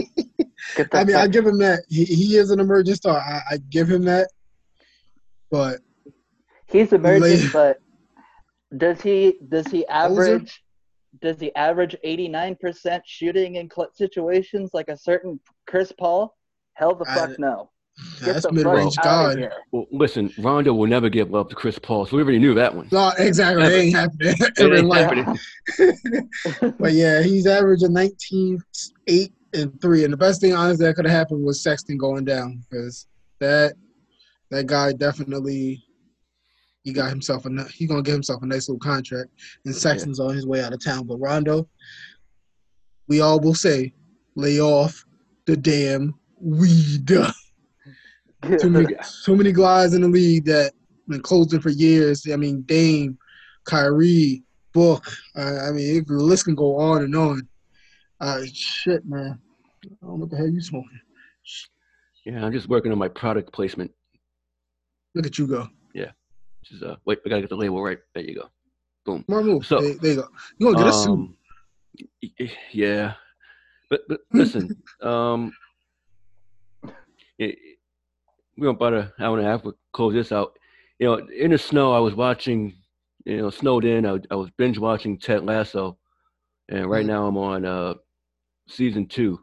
Get the I mean, I give him that. He, he is an emerging star. I, I give him that. But He's emerging, Lay- but does he does he average does he average eighty nine percent shooting in cl- situations like a certain Chris Paul? Hell the I- fuck no. Get that's the mid range fuck out of guard. Well, listen, Rondo will never give love to Chris Paul, so we already knew that one. No, exactly. It ain't happening. It Ever in ain't life. happening. But yeah, he's averaging 19, 8, and 3. And the best thing, honestly, that could have happened was Sexton going down because that that guy definitely he got himself a ni- he gonna get himself a nice little contract. And Sexton's on his way out of town. But Rondo, we all will say, lay off the damn weed. too many, so many guys in the league that been closing for years. I mean, Dame, Kyrie, Book. Uh, I mean, it, the list can go on and on. Uh, shit, man. I don't know what the hell you smoking. Yeah, I'm just working on my product placement. Look at you go. Yeah. Which is, uh, wait, I gotta get the label right. There you go. Boom. Smart move. So- there, there you go. You gonna get a suit? Um, Yeah, but but listen, um, it, we're about an hour and a half. We'll close this out. You know, in the snow, I was watching. You know, snowed in. I, I was binge watching Ted Lasso, and right Mhm. now I'm on uh season two,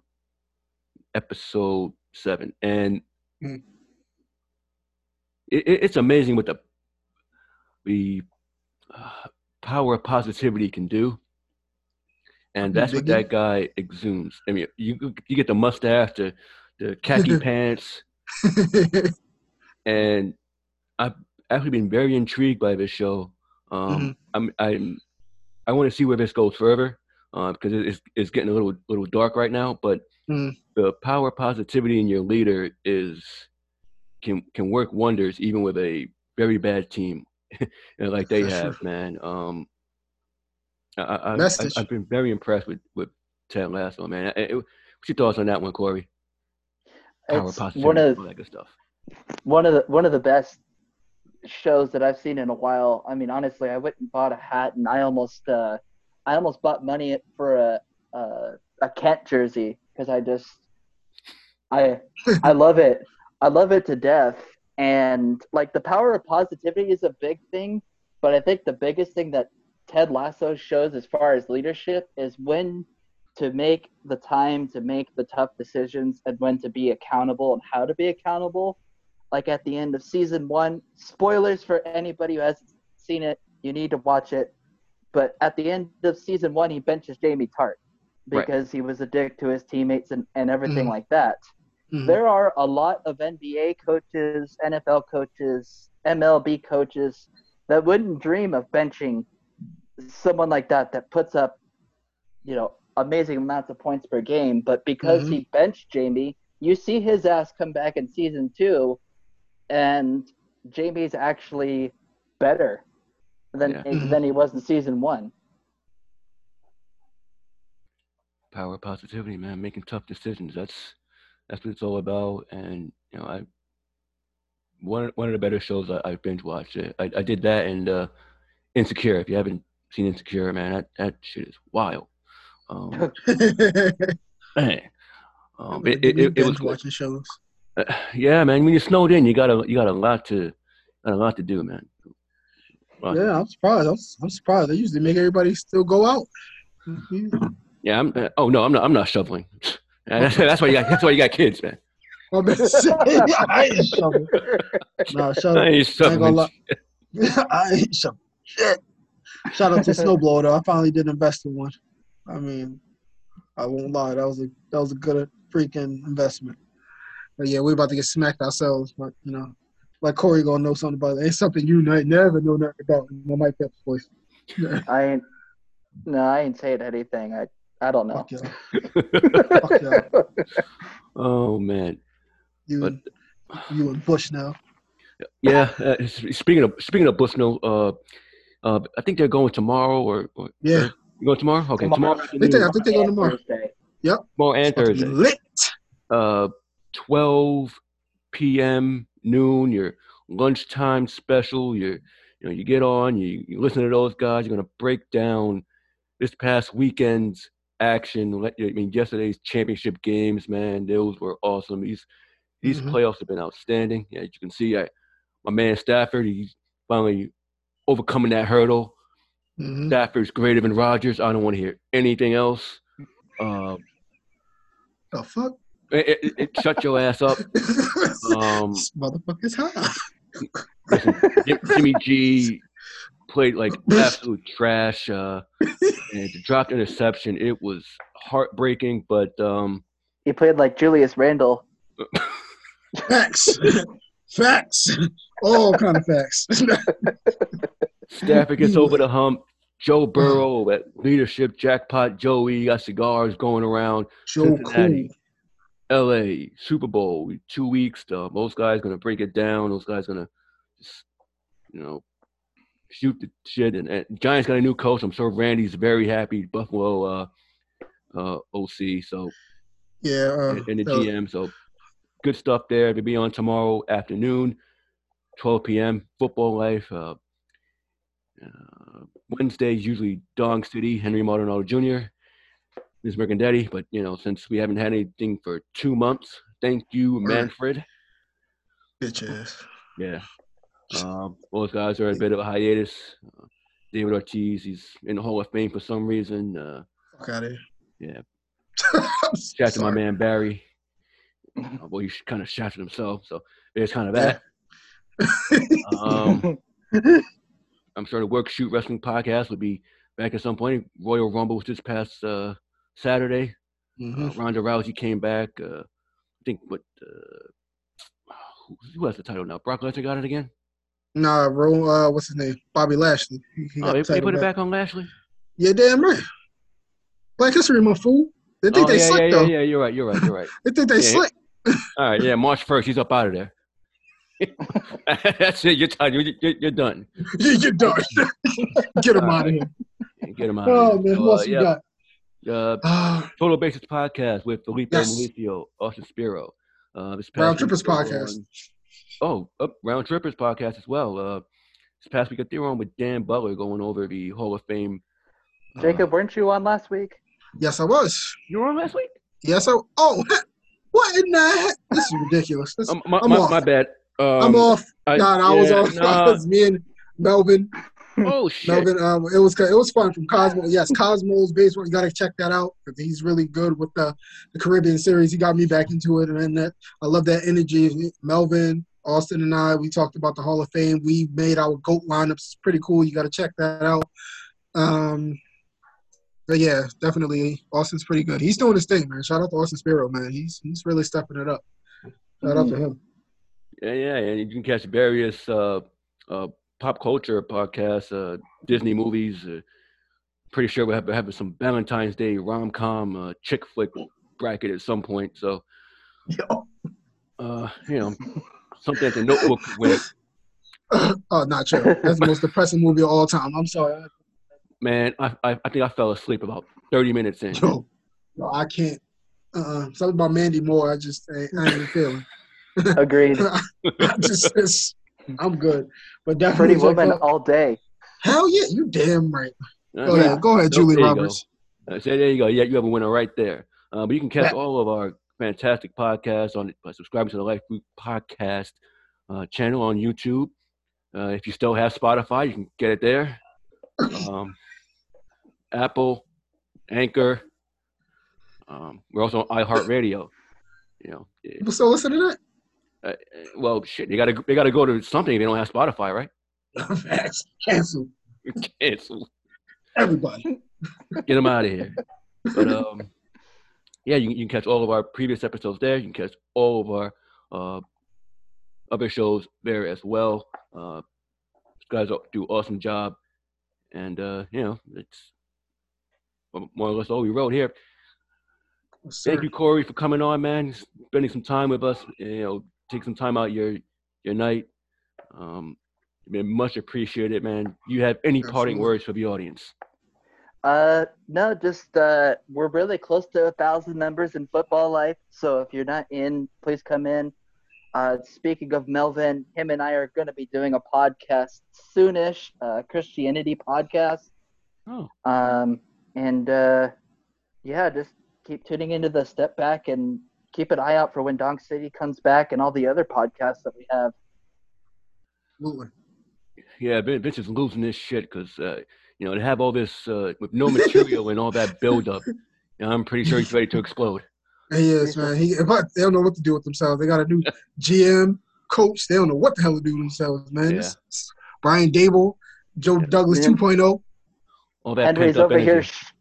episode seven, and Mhm. it, it- it's amazing what the the uh, power of positivity can do. And that's what that guy exudes. I mean, you you get the mustache, the the khaki pants, and I've actually been very intrigued by this show. Um, Mhm. I'm I'm I want to see where this goes further uh, because it's it's getting a little little dark right now. But Mhm. the power positivity in your leader is can can work wonders even with a very bad team, like they have, man. Um, I, I, I've been very impressed with with Ted Lasso, man. I- I- what's your thoughts on that one, Corey? Power of It's one of all that good stuff. one of the one of the best shows that I've seen in a while. I mean, honestly, I went and bought a hat, and I almost uh, I almost bought money for a a, a Kent jersey because I just I I love it. I love it to death. And like the power of positivity is a big thing, but I think the biggest thing that Ted Lasso shows as far as leadership is when to make the time to make the tough decisions and when to be accountable and how to be accountable. Like at the end of season one, spoilers for anybody who hasn't seen it, you need to watch it. But at the end of season one, he benches Jamie Tartt Right. because he was a dick to his teammates and, and everything Mhm. like that. Mhm. There are a lot of NBA coaches, NFL coaches, MLB coaches that wouldn't dream of benching someone like that that puts up you know, amazing amounts of points per game. But because he benched Jamie, you see his ass come back in season two, and Jamie's actually better than Yeah. Mhm. than he was in season one. power positivity, man, making tough decisions. That's that's what it's all about. And you know, I one one of the better shows I, I binge watched. I, I did that and uh, Insecure. If you haven't seen Insecure, man, that that shit is wild. Um, man, um, it, it, it, it was watching shows. Uh, yeah, man. When you're snowed in, you got a you got a lot to got a lot to do, man. Lot Yeah, I'm surprised. I'm, I'm surprised. They usually make everybody still go out. Yeah, I'm. Uh, oh no, I'm not. I'm not shoveling. that's, why you got. That's why you got kids, man. I'm about to I ain't shoveling. Nah, shout I ain't I ain't shoveling. gonna. I ain't shoveling. Shit. Shout out to Snowblower though. I finally did invest in one. I mean, I won't lie. That was a that was a good freaking investment. But yeah, we're about to get smacked ourselves. But you know, like Corey gonna know something about it. It's something you might never know nothing about. My Mike Pep's voice. I ain't. No, I ain't saying anything. I I don't know. Fuck y'all. Fuck y'all. oh man. You, But- you and Bush now. Yeah. Uh, speaking of speaking of Bushnell, uh, uh, I think they're going tomorrow or, or Yeah. You going tomorrow? Okay, Tomorrow. tomorrow. I think they, I think they go tomorrow. Thursday. tomorrow and It's about to be Thursday. Lit. uh, 12 p.m. noon, your lunchtime special. You you know you get on, you, you listen to those guys. You're gonna break down this past weekend's action. Let- I mean, yesterday's championship games, man, those were awesome. These these Mhm. playoffs have been outstanding. As you can see, I, my man Stafford, he's finally overcoming that hurdle. Mhm. Stafford's greater than Rodgers. I don't want to hear anything else. Uh, The fuck? it, it, it, shut your ass up. Um, this motherfucker's high. Listen, Jimmy G played like absolute trash. Uh, and to drop interception, it was heartbreaking. But um, He played like Julius Randle. Facts. facts. All kind of facts. Stafford gets over the hump. Joe Burrow at leadership jackpot. Joey got cigars going around. Joe Cincinnati. Cool. L.A. Super Bowl. Two weeks. Uh, those guys gonna break it down. Those guys gonna, just, you know, shoot the shit. And, and Giants got a new coach. I'm sure Randy's very happy. Buffalo uh, uh, OC. So Yeah. Uh, and, and the uh, GM. So good stuff there to be on tomorrow afternoon, 12 p.m. Football Life. Uh, uh, Wednesdays usually Dong City, Henry Maldonado Jr. Ms. Mercandetti, but you know since we haven't had anything for two months, thank you, Manfred. bitch ass. Yeah, um, those guys are a bit of a hiatus. Uh, David Ortiz, he's in the Hall of Fame for some reason. Uh, Fuck out of here. Yeah. Shout to my man Barry. Uh, well, he kind of shafted himself, so it's kind of that. Um, I'm sure the Work Shoot Wrestling podcast will be back at some point. Royal Rumble was this past uh, Saturday. Mhm. Uh, Ronda Rousey came back. Uh, I think what uh, who, who has the title now? Brock Lesnar got it again. Nah, bro. Uh, what's his name? Bobby Lashley. He, he Oh, they, the they put it back on Lashley. Yeah, damn right. Black History Month, fool. They think oh, they yeah, slick yeah, though. yeah, yeah. You're right. You're right. You're right. They think they Yeah. slick. All right. Yeah, March first, he's up out of there. That's it. You're tired. You're, you're, you're done. You- You're done. Get him out of here. Get him out. Oh of man, here. So, who else uh, we yeah, got? uh, Total Basis Podcast with Felipe Yes. Malicio, Austin Spiro. Uh, this past Round Trippers Podcast. on- Oh, uh, Round Trippers Podcast as well. Uh, this past week they were on with Dan Butler going over the Hall of Fame. uh, Jacob, weren't you on last week? yes, I was. you were on last week? Yes, I. Oh, what in the heck? This is ridiculous. This, Um, my, I'm my, off. my bad. Um, I'm off. I, nah, nah, I was yeah, off. nah. It was me and Melvin. Oh shit! Melvin, um, it was it was fun from Cosmo. Yes, Cosmo's baseball. You got to check that out because he's really good with the, the Caribbean series. He got me back into it, and that I love that energy. Melvin, Austin, and I we talked about the Hall of Fame. We made our goat lineups. It's pretty cool. You got to check that out. Um, but yeah, definitely Austin's pretty good. He's doing his thing, man. Shout out to Austin Spiro, man. He's he's really stepping it up. Shout out to him. Yeah, yeah, and you can catch various uh, uh, pop culture podcasts, uh, Disney movies, uh, pretty sure we'll have, have some Valentine's Day rom com uh, chick flick bracket at some point. So, uh, you know, something that the Notebook win. oh, not true. That's the most depressing movie of all time. I'm sorry. Man, I, I I think I fell asleep about thirty minutes in. Yo, yo I can't. Uh, something about Mandy Moore. I just I, I ain't feeling. Agreed. I just, it's, I'm good. But definitely, Pretty Woman check out- all day. hell yeah, you damn right. Uh, Go yeah. ahead, go ahead, Nope, Julie there you go. Roberts. Uh, so there you go. Yeah, you have a winner right there. Uh, but you can catch Yeah. all of our fantastic podcasts on by subscribing to the Life Group Podcast uh, channel on YouTube. Uh, if you still have Spotify, you can get it there. Um, Apple, Anchor. Um, we're also on iHeartRadio. You know, People still listen to uh, eh, well, shit, they gotta they gotta go to something. if They don't have Spotify, right? Facts. Cancel Cancel. everybody. Get them out of here. But um, yeah, you, you can catch all of our previous episodes there. You can catch all of our uh, other shows there as well. Uh, guys do an awesome job, and uh, you know it's more or less all we wrote here. Yes, Thank you, Corey, for coming on, man. Spending some time with us. You know, take some time out your your night. Um, much appreciated, man. You have any parting words for the audience? Uh, no, just uh, we're really close to a thousand members in football life. So if you're not in, please come in. Uh, speaking of Melvin, him and I are going to be doing a podcast soonish, uh, Christianity podcast. Oh, Um, and uh, yeah, just keep tuning into the Step Back and keep an eye out for when Donk City comes back and all the other podcasts that we have. Absolutely. Yeah, Vin- Vince is losing this shit because uh, you know to have all this uh, with no material and all that buildup. You know, I'm pretty sure he's ready to explode. He is, man. He, but they don't know what to do with themselves. They got a new GM, coach. They don't know what the hell to do with themselves, man. Yeah. This- this- Brian Daboll, Joe Douglas oh. Yeah. 2.0. All that Henry's pent up over energy. here.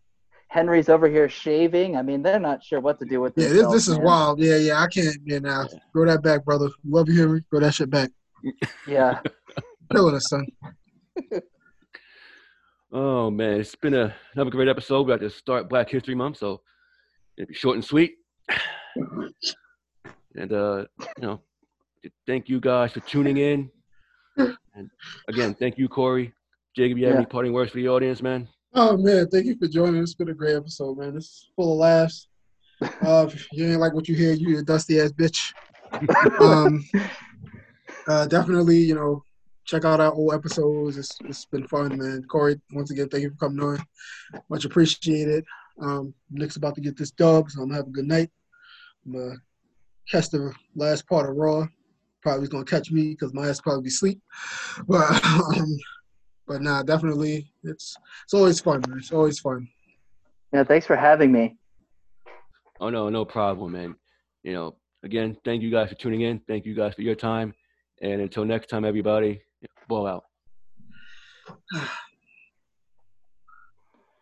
Sh- Henry's over here shaving. I mean, they're not sure what to do with this. Yeah, this, this is man. wild. Yeah, yeah. I can't, man. Now, Yeah. grow that back, brother. Love you, Henry. Grow that shit back. Yeah. Killing us, son. Oh man, it's been a, another great episode. We got to start Black History Month, so it'll be short and sweet. And uh, you know, thank you guys for tuning in. And again, thank you, Corey. Jacob, you have Yeah. any parting words for the audience, man? Oh man, thank you for joining. It's been a great episode, man. It's full of laughs. Uh, if you ain't like what you hear, you a dusty ass bitch. Um, uh, definitely, you know, check out our old episodes. It's it's been fun, man. Corey, once again, thank you for coming on. Much appreciated. Um, Knicks about to get this dub, so I'm gonna have a good night. I'm gonna catch the last part of Raw. Probably gonna catch me because my ass probably be. But um, but nah, definitely, it's it's always fun, man. It's always fun. Yeah. Thanks for having me. Oh no, no problem, man. You know, again, thank you guys for tuning in. Thank you guys for your time. And until next time, everybody, blow out.